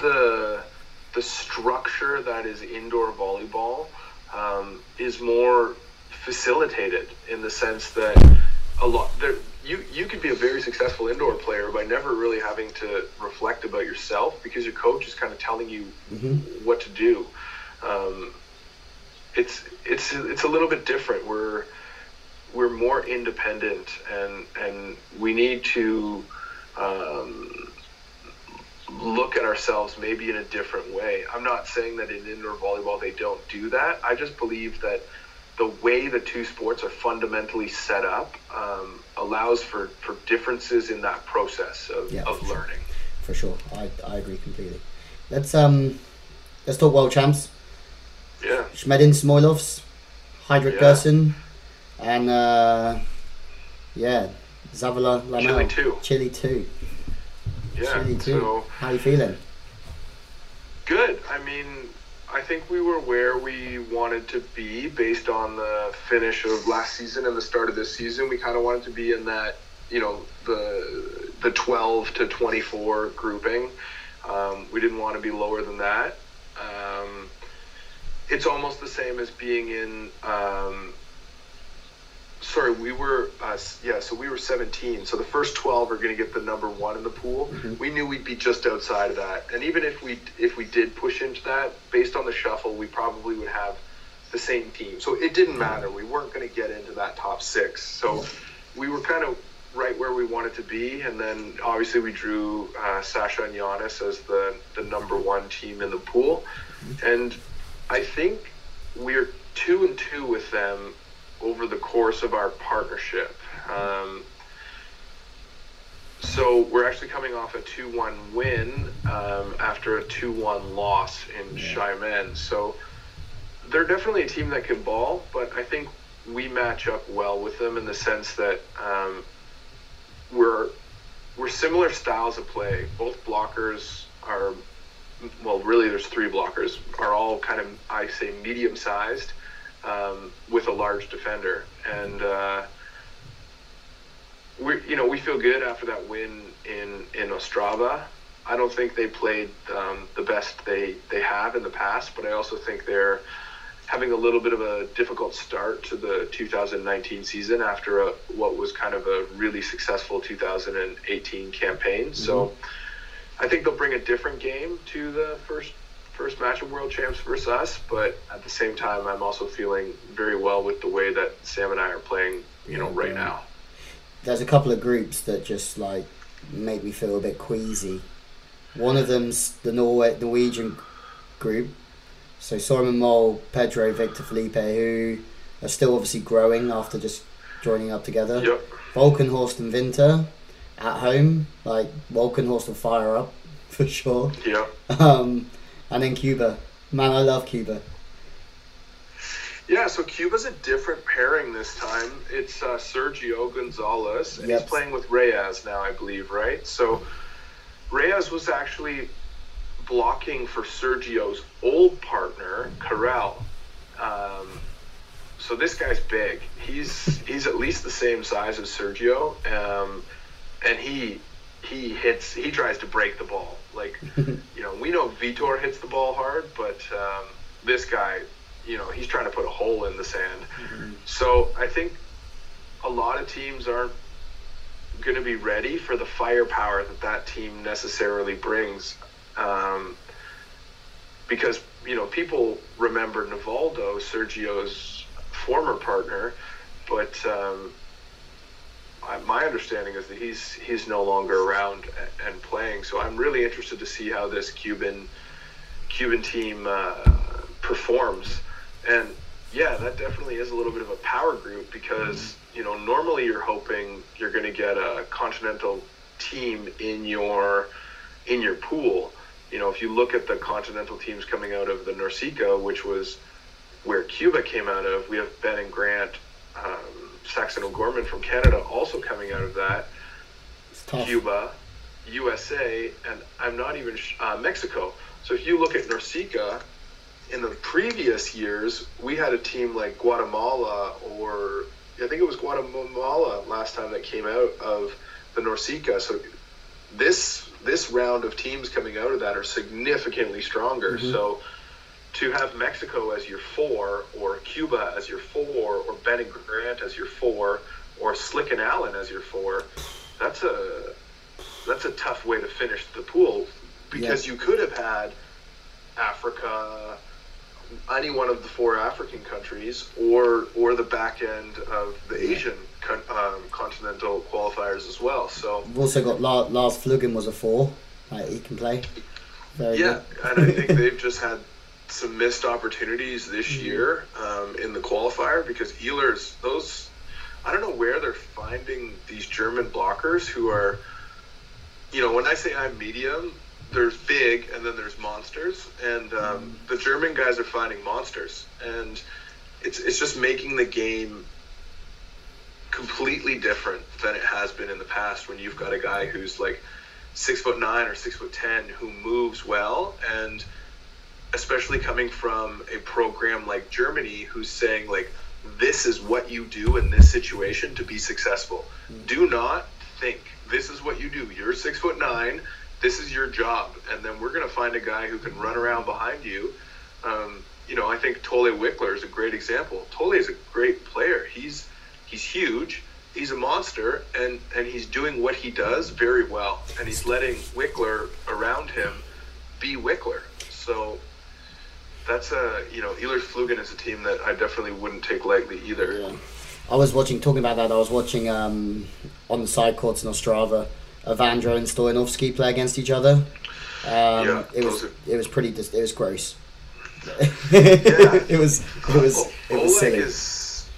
S3: the the structure that is indoor volleyball um, is more facilitated in the sense that a lot there you you could be a very successful indoor player by never really having to reflect about yourself because your coach is kind of telling you mm-hmm. what to do. Um, it's it's it's a little bit different. We're we're more independent and and we need to um, look at ourselves maybe in a different way. I'm not saying that in indoor volleyball they don't do that. I just believe that the way the two sports are fundamentally set up um, allows for, for differences in that process of, yeah, of
S1: for
S3: learning. Sure.
S1: For sure, I, I agree completely. Let's um let's talk world champs.
S3: Yeah.
S1: Schmedin Samoilovs, Heidrich yeah. Gerson, and uh, yeah, Zavala Lamel.
S3: Chile two.
S1: Chile two.
S3: Yeah. too. So,
S1: How you feeling?
S3: Good. I mean, I think we were where we wanted to be based on the finish of last season and the start of this season. We kind of wanted to be in that, you know, the the 12 to 24 grouping. Um, we didn't want to be lower than that. Um, it's almost the same as being in um, sorry, we were uh, yeah, so we were 17. So the first 12 are going to get the number one in the pool. Mm-hmm. We knew we'd be just outside of that, and even if we if we did push into that, based on the shuffle, we probably would have the same team. So it didn't matter. We weren't going to get into that top six. So we were kind of right where we wanted to be, and then obviously we drew uh, Sasha and Giannis as the the number one team in the pool, mm-hmm. and I think we're two and two with them over the course of our partnership. Um, so we're actually coming off a 2-1 win um, after a 2-1 loss in. Xiamen. So they're definitely a team that can ball, but I think we match up well with them in the sense that um, we're we're similar styles of play. Both blockers are well, really, there's three blockers are all kind of I say medium sized um, with a large defender. And uh, we, you know, we feel good after that win in in Ostrava. I don't think they played um, the best they they have in the past, but I also think they're having a little bit of a difficult start to the 2019 season after a, what was kind of a really successful 2018 campaign. Mm-hmm. So I think they'll bring a different game to the first first match of World Champs versus us, but at the same time, I'm also feeling very well with the way that Sam and I are playing, you know, right now.
S1: There's a couple of groups that just like make me feel a bit queasy. One of them's the Norway Norwegian group, so Simon Mole, Pedro, Vitor Felipe, who are still obviously growing after just joining up together.
S3: Yep.
S1: Walkenhorst and Winter at home, like Walkenhorst will fire up for sure.
S3: Yeah.
S1: Um, and then Cuba. Man, I love Cuba.
S3: Yeah, so Cuba's a different pairing this time. It's uh, Sergio Gonzalez, and yep. he's playing with Reyes now, I believe, right? So Reyes was actually blocking for Sergio's old partner, Carell. Um, so this guy's big. He's he's at least the same size as Sergio, um, and he he hits. He tries to break the ball. Like you know, we know Vitor hits the ball hard, but um, this guy, you know, he's trying to put a hole in the sand. Mm-hmm. So I think a lot of teams aren't going to be ready for the firepower that that team necessarily brings. Um, because you know people remember Nivaldo, Sergio's former partner, but um, my understanding is that he's he's no longer around and playing. So I'm really interested to see how this Cuban Cuban team uh, performs. And yeah, that definitely is a little bit of a power group because you know normally you're hoping you're going to get a continental team in your in your pool you know, if you look at the continental teams coming out of the NORCECA, which was where Cuba came out of, we have Ben and Grant, um, Saxton O'Gorman from Canada also coming out of that. Cuba, USA, and I'm not even uh, Mexico. So if you look at NORCECA, in the previous years, we had a team like Guatemala or I think it was Guatemala last time that came out of the NORCECA. So this this round of teams coming out of that are significantly stronger. Mm-hmm. So to have Mexico as your four, or Cuba as your four, or Ben and Grant as your four, or Slick and Allen as your four, that's a that's a tough way to finish the pool because yeah. you could have had Africa, any one of the four African countries, or or the back end of the Asian con- um, continental qualifiers as well. So
S1: we've also got La- Lars Flüggen was a four. Like he can play.
S3: Very yeah, and I think they've just had some missed opportunities this mm-hmm. year um, in the qualifier because Ehlers those I don't know where they're finding these German blockers who are you know when I say I'm medium there's big and then there's monsters and um, mm. the German guys are finding monsters and it's it's just making the game completely different than it has been in the past when you've got a guy who's like six foot nine or six foot ten who moves well and especially coming from a program like Germany who's saying like this is what you do in this situation to be successful. Mm. Do not think this is what you do. You're six foot nine. This is your job, and then we're gonna find a guy who can run around behind you. Um, you know, I think Thole Wickler is a great example. Tolle is a great player. He's he's huge. He's a monster, and and he's doing what he does very well, and he's letting Wickler around him be Wickler. So that's a you know Ehlers Flüggen is a team that I definitely wouldn't take lightly either.
S1: Yeah. I was watching talking about that. I was watching um, on the side courts in Ostrava, Evandro and Stoyanovski play against each other. Um, yeah, it was are... it was pretty it was gross. yeah. it was it was it was
S3: Oleg silly. Is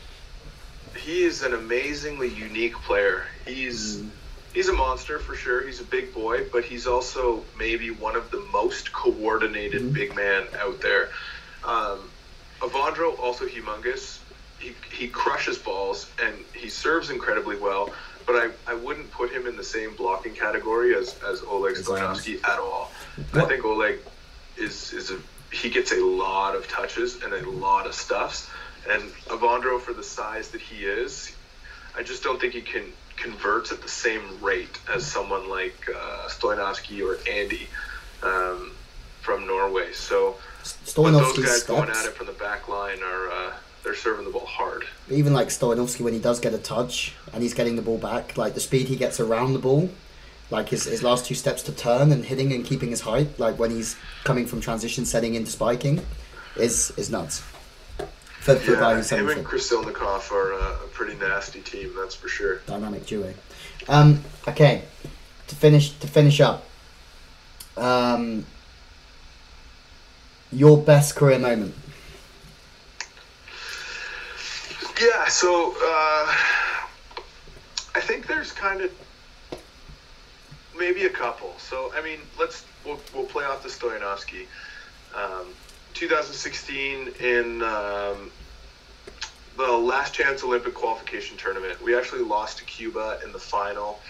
S3: he is an amazingly unique player. He's mm. He's a monster for sure. He's a big boy, but he's also maybe one of the most coordinated mm. big man out there. Um, also humongous. He he crushes balls and he serves incredibly well. But I, I wouldn't put him in the same blocking category as, as Oleg Stoyanovski at all. What? I think Oleg is is a he gets a lot of touches and a lot of stuffs and Evandro, for the size that he is, I just don't think he can converts at the same rate as someone like uh, Stoyanovski or Andy um, from Norway. So but those guys going at it from the back line are uh, they're serving the ball hard.
S1: Even like Stoyanovski, when he does get a touch and he's getting the ball back, like the speed he gets around the ball, like his, his last two steps to turn and hitting and keeping his height, like when he's coming from transition setting into spiking, is is nuts.
S3: For, for yeah, him and Krasilnikov are a pretty nasty team, that's for sure.
S1: Dynamic duo. Um, okay, to finish to finish up, um, your best career moment.
S3: Yeah, so uh, I think there's kind of maybe a couple. So I mean, let's we'll, we'll play off the Stoyanovsky. Um, 2016 in um, the last chance Olympic qualification tournament. We actually lost to Cuba in the final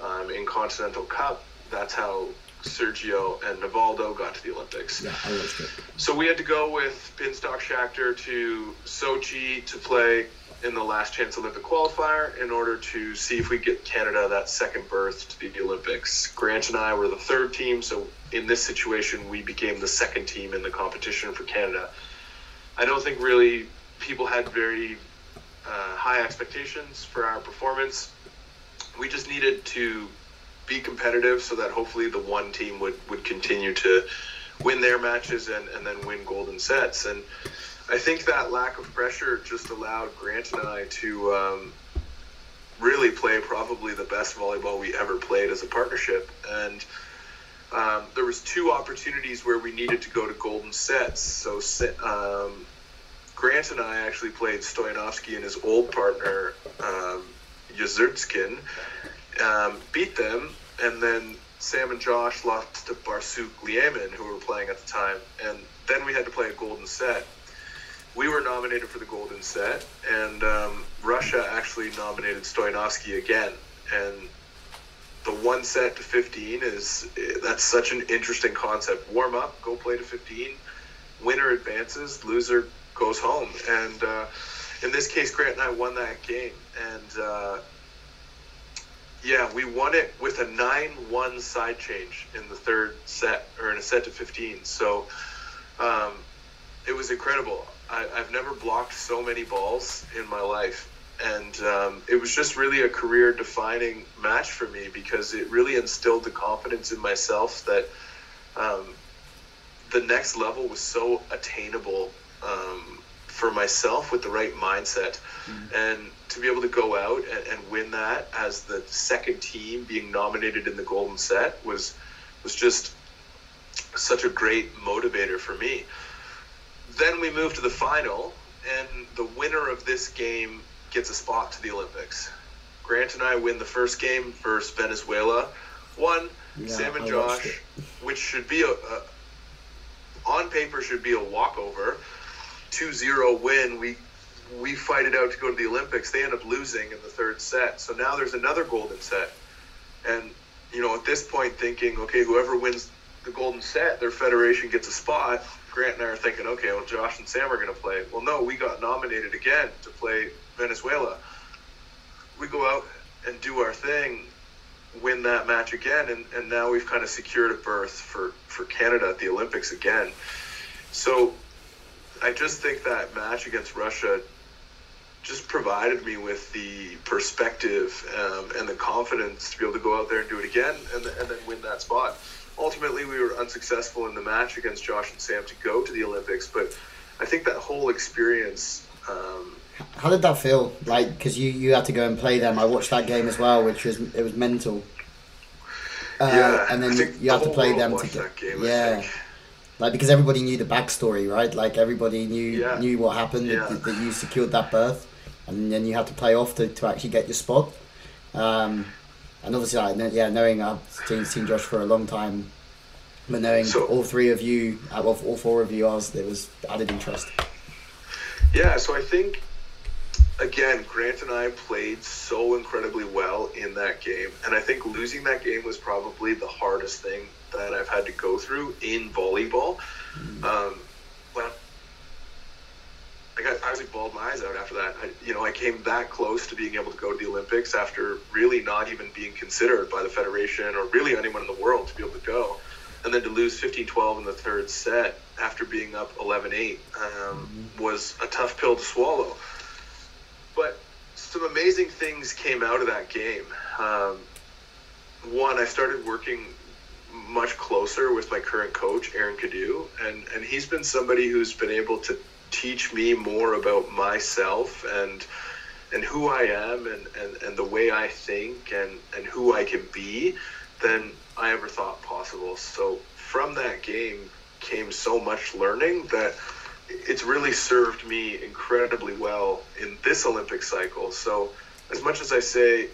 S3: um, in Continental Cup. That's how Sergio and Nivaldo got to the Olympics.
S1: Yeah, I it.
S3: So we had to go with Binstock Schachter to Sochi to play in the last chance Olympic qualifier in order to see if we get Canada that second berth to the Olympics. Grant and I were the third team, so in this situation, we became the second team in the competition for Canada. I don't think really people had very uh, high expectations for our performance. We just needed to be competitive so that hopefully the one team would, would continue to win their matches and, and then win golden sets. And I think that lack of pressure just allowed Grant and I to um, really play probably the best volleyball we ever played as a partnership. And um, there was two opportunities where we needed to go to golden sets. So um, Grant and I actually played Stoyanovski and his old partner um, um, beat them, and then Sam and Josh lost to Barsuk Liamin, who were playing at the time, and then we had to play a golden set we were nominated for the golden set, and um, Russia actually nominated Stoyanovski again. And the one set to 15 is that's such an interesting concept. Warm up, go play to 15. Winner advances, loser goes home. And uh, in this case, Grant and I won that game. And uh, yeah, we won it with a 9 1 side change in the third set, or in a set to 15. So um, it was incredible. I, have never blocked so many balls in my life. And um, it was just really a career defining match for me because it really instilled the confidence in myself that um, the next level was so attainable um, for myself with the right mindset. Mm-hmm. And to be able to go out and, and win that as the second team being nominated in the Golden Set was was just such a great motivator for me then we moved to the final, and the winner of this game gets a spot to the Olympics. Grant and I win the first game versus Venezuela. One, yeah, Sam and Josh, which should be a, a, on paper should be a walkover. 2-0 win. We we fight it out to go to the Olympics. They end up losing in the third set. So now there's another golden set. And you know, at this point thinking, okay, whoever wins the golden set, their federation gets a spot. Grant and I are thinking, okay, well, Josh and Sam are going to play. Well, no, we got nominated again to play Venezuela. We go out and do our thing, win that match again, and, and now we've kind of secured a berth for, for Canada at the Olympics again. So I just think that match against Russia just provided me with the perspective um, and the confidence to be able to go out there and do it again and, and then win that spot ultimately we were unsuccessful in the match against Josh and Sam to go to the Olympics. But I think that whole experience. Um,
S1: How did that feel? Like, because you you had to go and play them. I watched that game as well, which was it was mental.
S3: Uh, yeah, and
S1: then
S3: you,
S1: you have to play them to get. Game, yeah. Like because everybody knew the backstory, right? Like everybody knew yeah. knew what happened yeah. that, that, you secured that berth, and then you had to play off to, to actually get your spot. Um, and obviously, like, yeah, knowing I've seen, seen Josh for a long time, but knowing so, all three of you, uh, all, all four of you, was, there was added interest.
S3: Yeah, so I think again, Grant and I played so incredibly well in that game, and I think losing that game was probably the hardest thing that I've had to go through in volleyball. Mm. Um, I got I was like bawled my eyes out after that. I, you know, I came that close to being able to go to the Olympics after really not even being considered by the federation or really anyone in the world to be able to go, and then to lose 15-12 in the third set after being up 11-8 um, was a tough pill to swallow. But some amazing things came out of that game. Um, one, I started working much closer with my current coach, Aaron Cadieux, and and he's been somebody who's been able to teach me more about myself and and who I am and, and, and the way I think and, and who I can be than I ever thought possible. So from that game came so much learning that it's really served me incredibly well in this Olympic cycle. So as much as I say,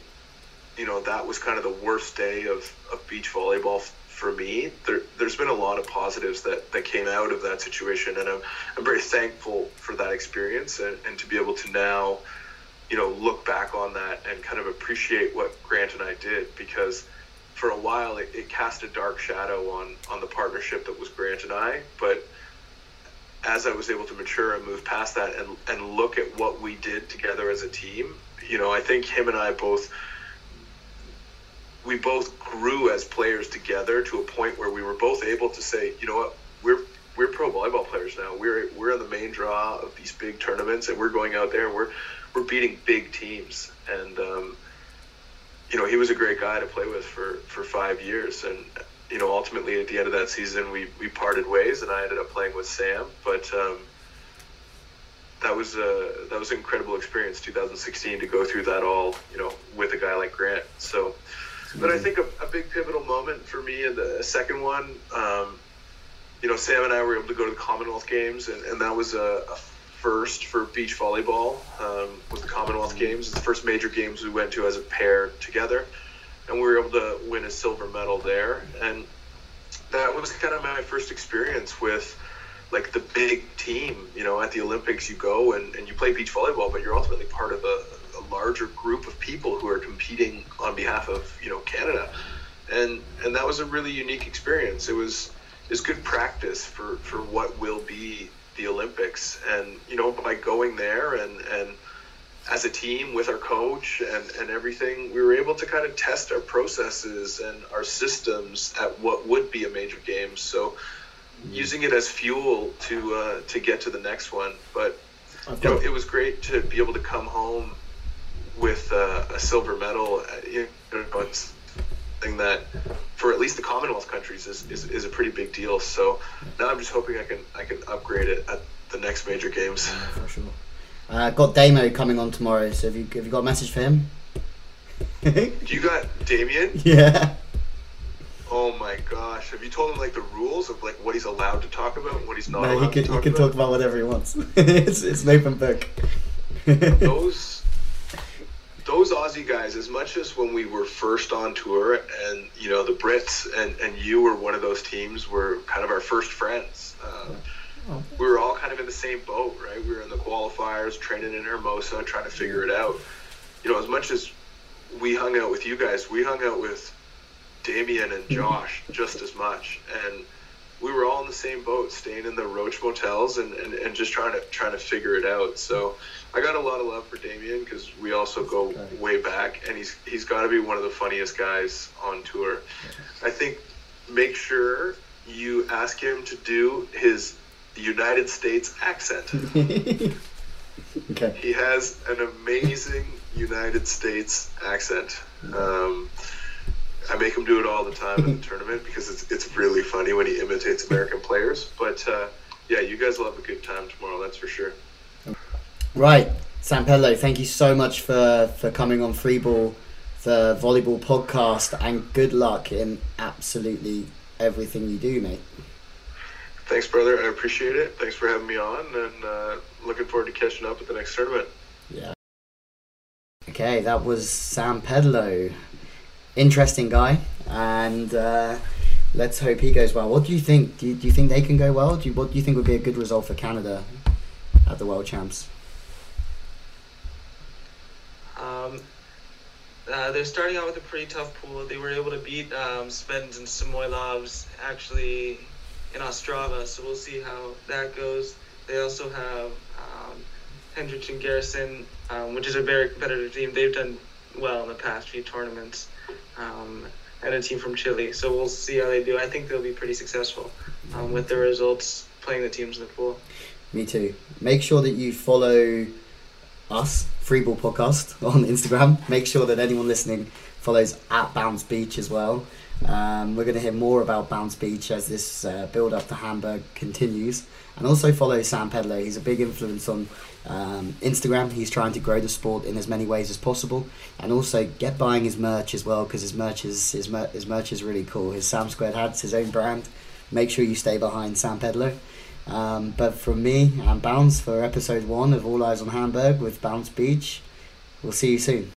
S3: you know, that was kind of the worst day of, of beach volleyball for me, there, there's been a lot of positives that, that came out of that situation. And I'm, I'm very thankful for that experience and, and to be able to now, you know, look back on that and kind of appreciate what Grant and I did because for a while it, it cast a dark shadow on, on the partnership that was Grant and I. But as I was able to mature and move past that and, and look at what we did together as a team, you know, I think him and I both – we both grew as players together to a point where we were both able to say, you know what, we're we're pro volleyball players now. We're we're the main draw of these big tournaments, and we're going out there and we're we're beating big teams. And um, you know, he was a great guy to play with for for five years. And you know, ultimately at the end of that season, we we parted ways, and I ended up playing with Sam. But um, that was a that was an incredible experience, 2016, to go through that all, you know, with a guy like Grant. So but I think a, a, big pivotal moment for me in the second one, um, you know, Sam and I were able to go to the Commonwealth Games, and, and that was a, a first for beach volleyball. Um, was the Commonwealth mm-hmm. Games. It's the first major games we went to as a pair together, and we were able to win a silver medal there. And that was kind of my first experience with like the big team. You know, at the Olympics, you go and, and you play beach volleyball, but you're ultimately part of a, a larger group of people who are competing on behalf of you know Canada, and and that was a really unique experience. It was is good practice for for what will be the Olympics, and you know by going there and and as a team with our coach and, and everything, we were able to kind of test our processes and our systems at what would be a major game. So mm-hmm. using it as fuel to uh, to get to the next one. But you know, it was great to be able to come home with uh, a silver medal, uh, you know, it's thing that for at least the Commonwealth countries is, is, is a pretty big deal. So now I'm just hoping I can I can upgrade it at the next major games.
S1: Yeah, for sure. Uh, got Damo coming on tomorrow. So have you have you got a message for him?
S3: you got Damien?
S1: Yeah.
S3: Oh my gosh! Have you told him like the rules of like what he's allowed to talk about and what he's not?
S1: No,
S3: he
S1: can
S3: he
S1: can
S3: about?
S1: talk about whatever he wants. it's it's an open book.
S3: Those those Aussie guys, as much as when we were first on tour, and you know the Brits and and you were one of those teams, were kind of our first friends. Um, oh. We were all kind of in the same boat, right? We were in the qualifiers, training in Hermosa, trying to figure it out. You know, as much as we hung out with you guys, we hung out with Damien and mm-hmm. Josh just as much, and we were all in the same boat, staying in the Roach motels and, and, and just trying to trying to figure it out. So I got a lot of love for Damien because we also go way back, and he's he's got to be one of the funniest guys on tour. I think make sure you ask him to do his United States accent.
S1: okay.
S3: He has an amazing United States accent. Um, I make him do it all the time in the tournament because it's it's really funny when he imitates American players. But uh, yeah, you guys will have a good time tomorrow. That's for sure.
S1: Right, Sam Pedlow, thank you so much for for coming on Freeball, the volleyball podcast, and good luck in absolutely everything you do, mate.
S3: Thanks, brother. I appreciate it. Thanks for having me on, and uh, looking forward to catching up at the next tournament.
S1: Yeah. Okay, that was Sam Pedlow interesting guy, and uh, let's hope he goes well. What do you think? Do you, do you think they can go well? Do you, what do you think would be a good result for Canada at the World Champs?
S2: Um, uh, they're starting out with a pretty tough pool. They were able to beat um, Spence and Samoilovs actually in Ostrava, so we'll see how that goes. They also have um, and Garrison, um, which is a very competitive team. They've done well in the past few tournaments. Um, and a team from Chile. So we'll see how they do. I think they'll be pretty successful um, with their results playing the teams in the pool.
S1: Me too. Make sure that you follow us, Freeball Podcast, on Instagram. Make sure that anyone listening follows at Bounce Beach as well. Um, we're going to hear more about Bounce Beach as this uh, build up to Hamburg continues. And also follow Sam Pedlar. He's a big influence on um, Instagram. He's trying to grow the sport in as many ways as possible. And also get buying his merch as well because his merch is his, mer- his merch is really cool. His Sam Squared hats, his own brand. Make sure you stay behind Sam Pedlar. Um, but from me and Bounce for episode one of All Eyes on Hamburg with Bounce Beach, we'll see you soon.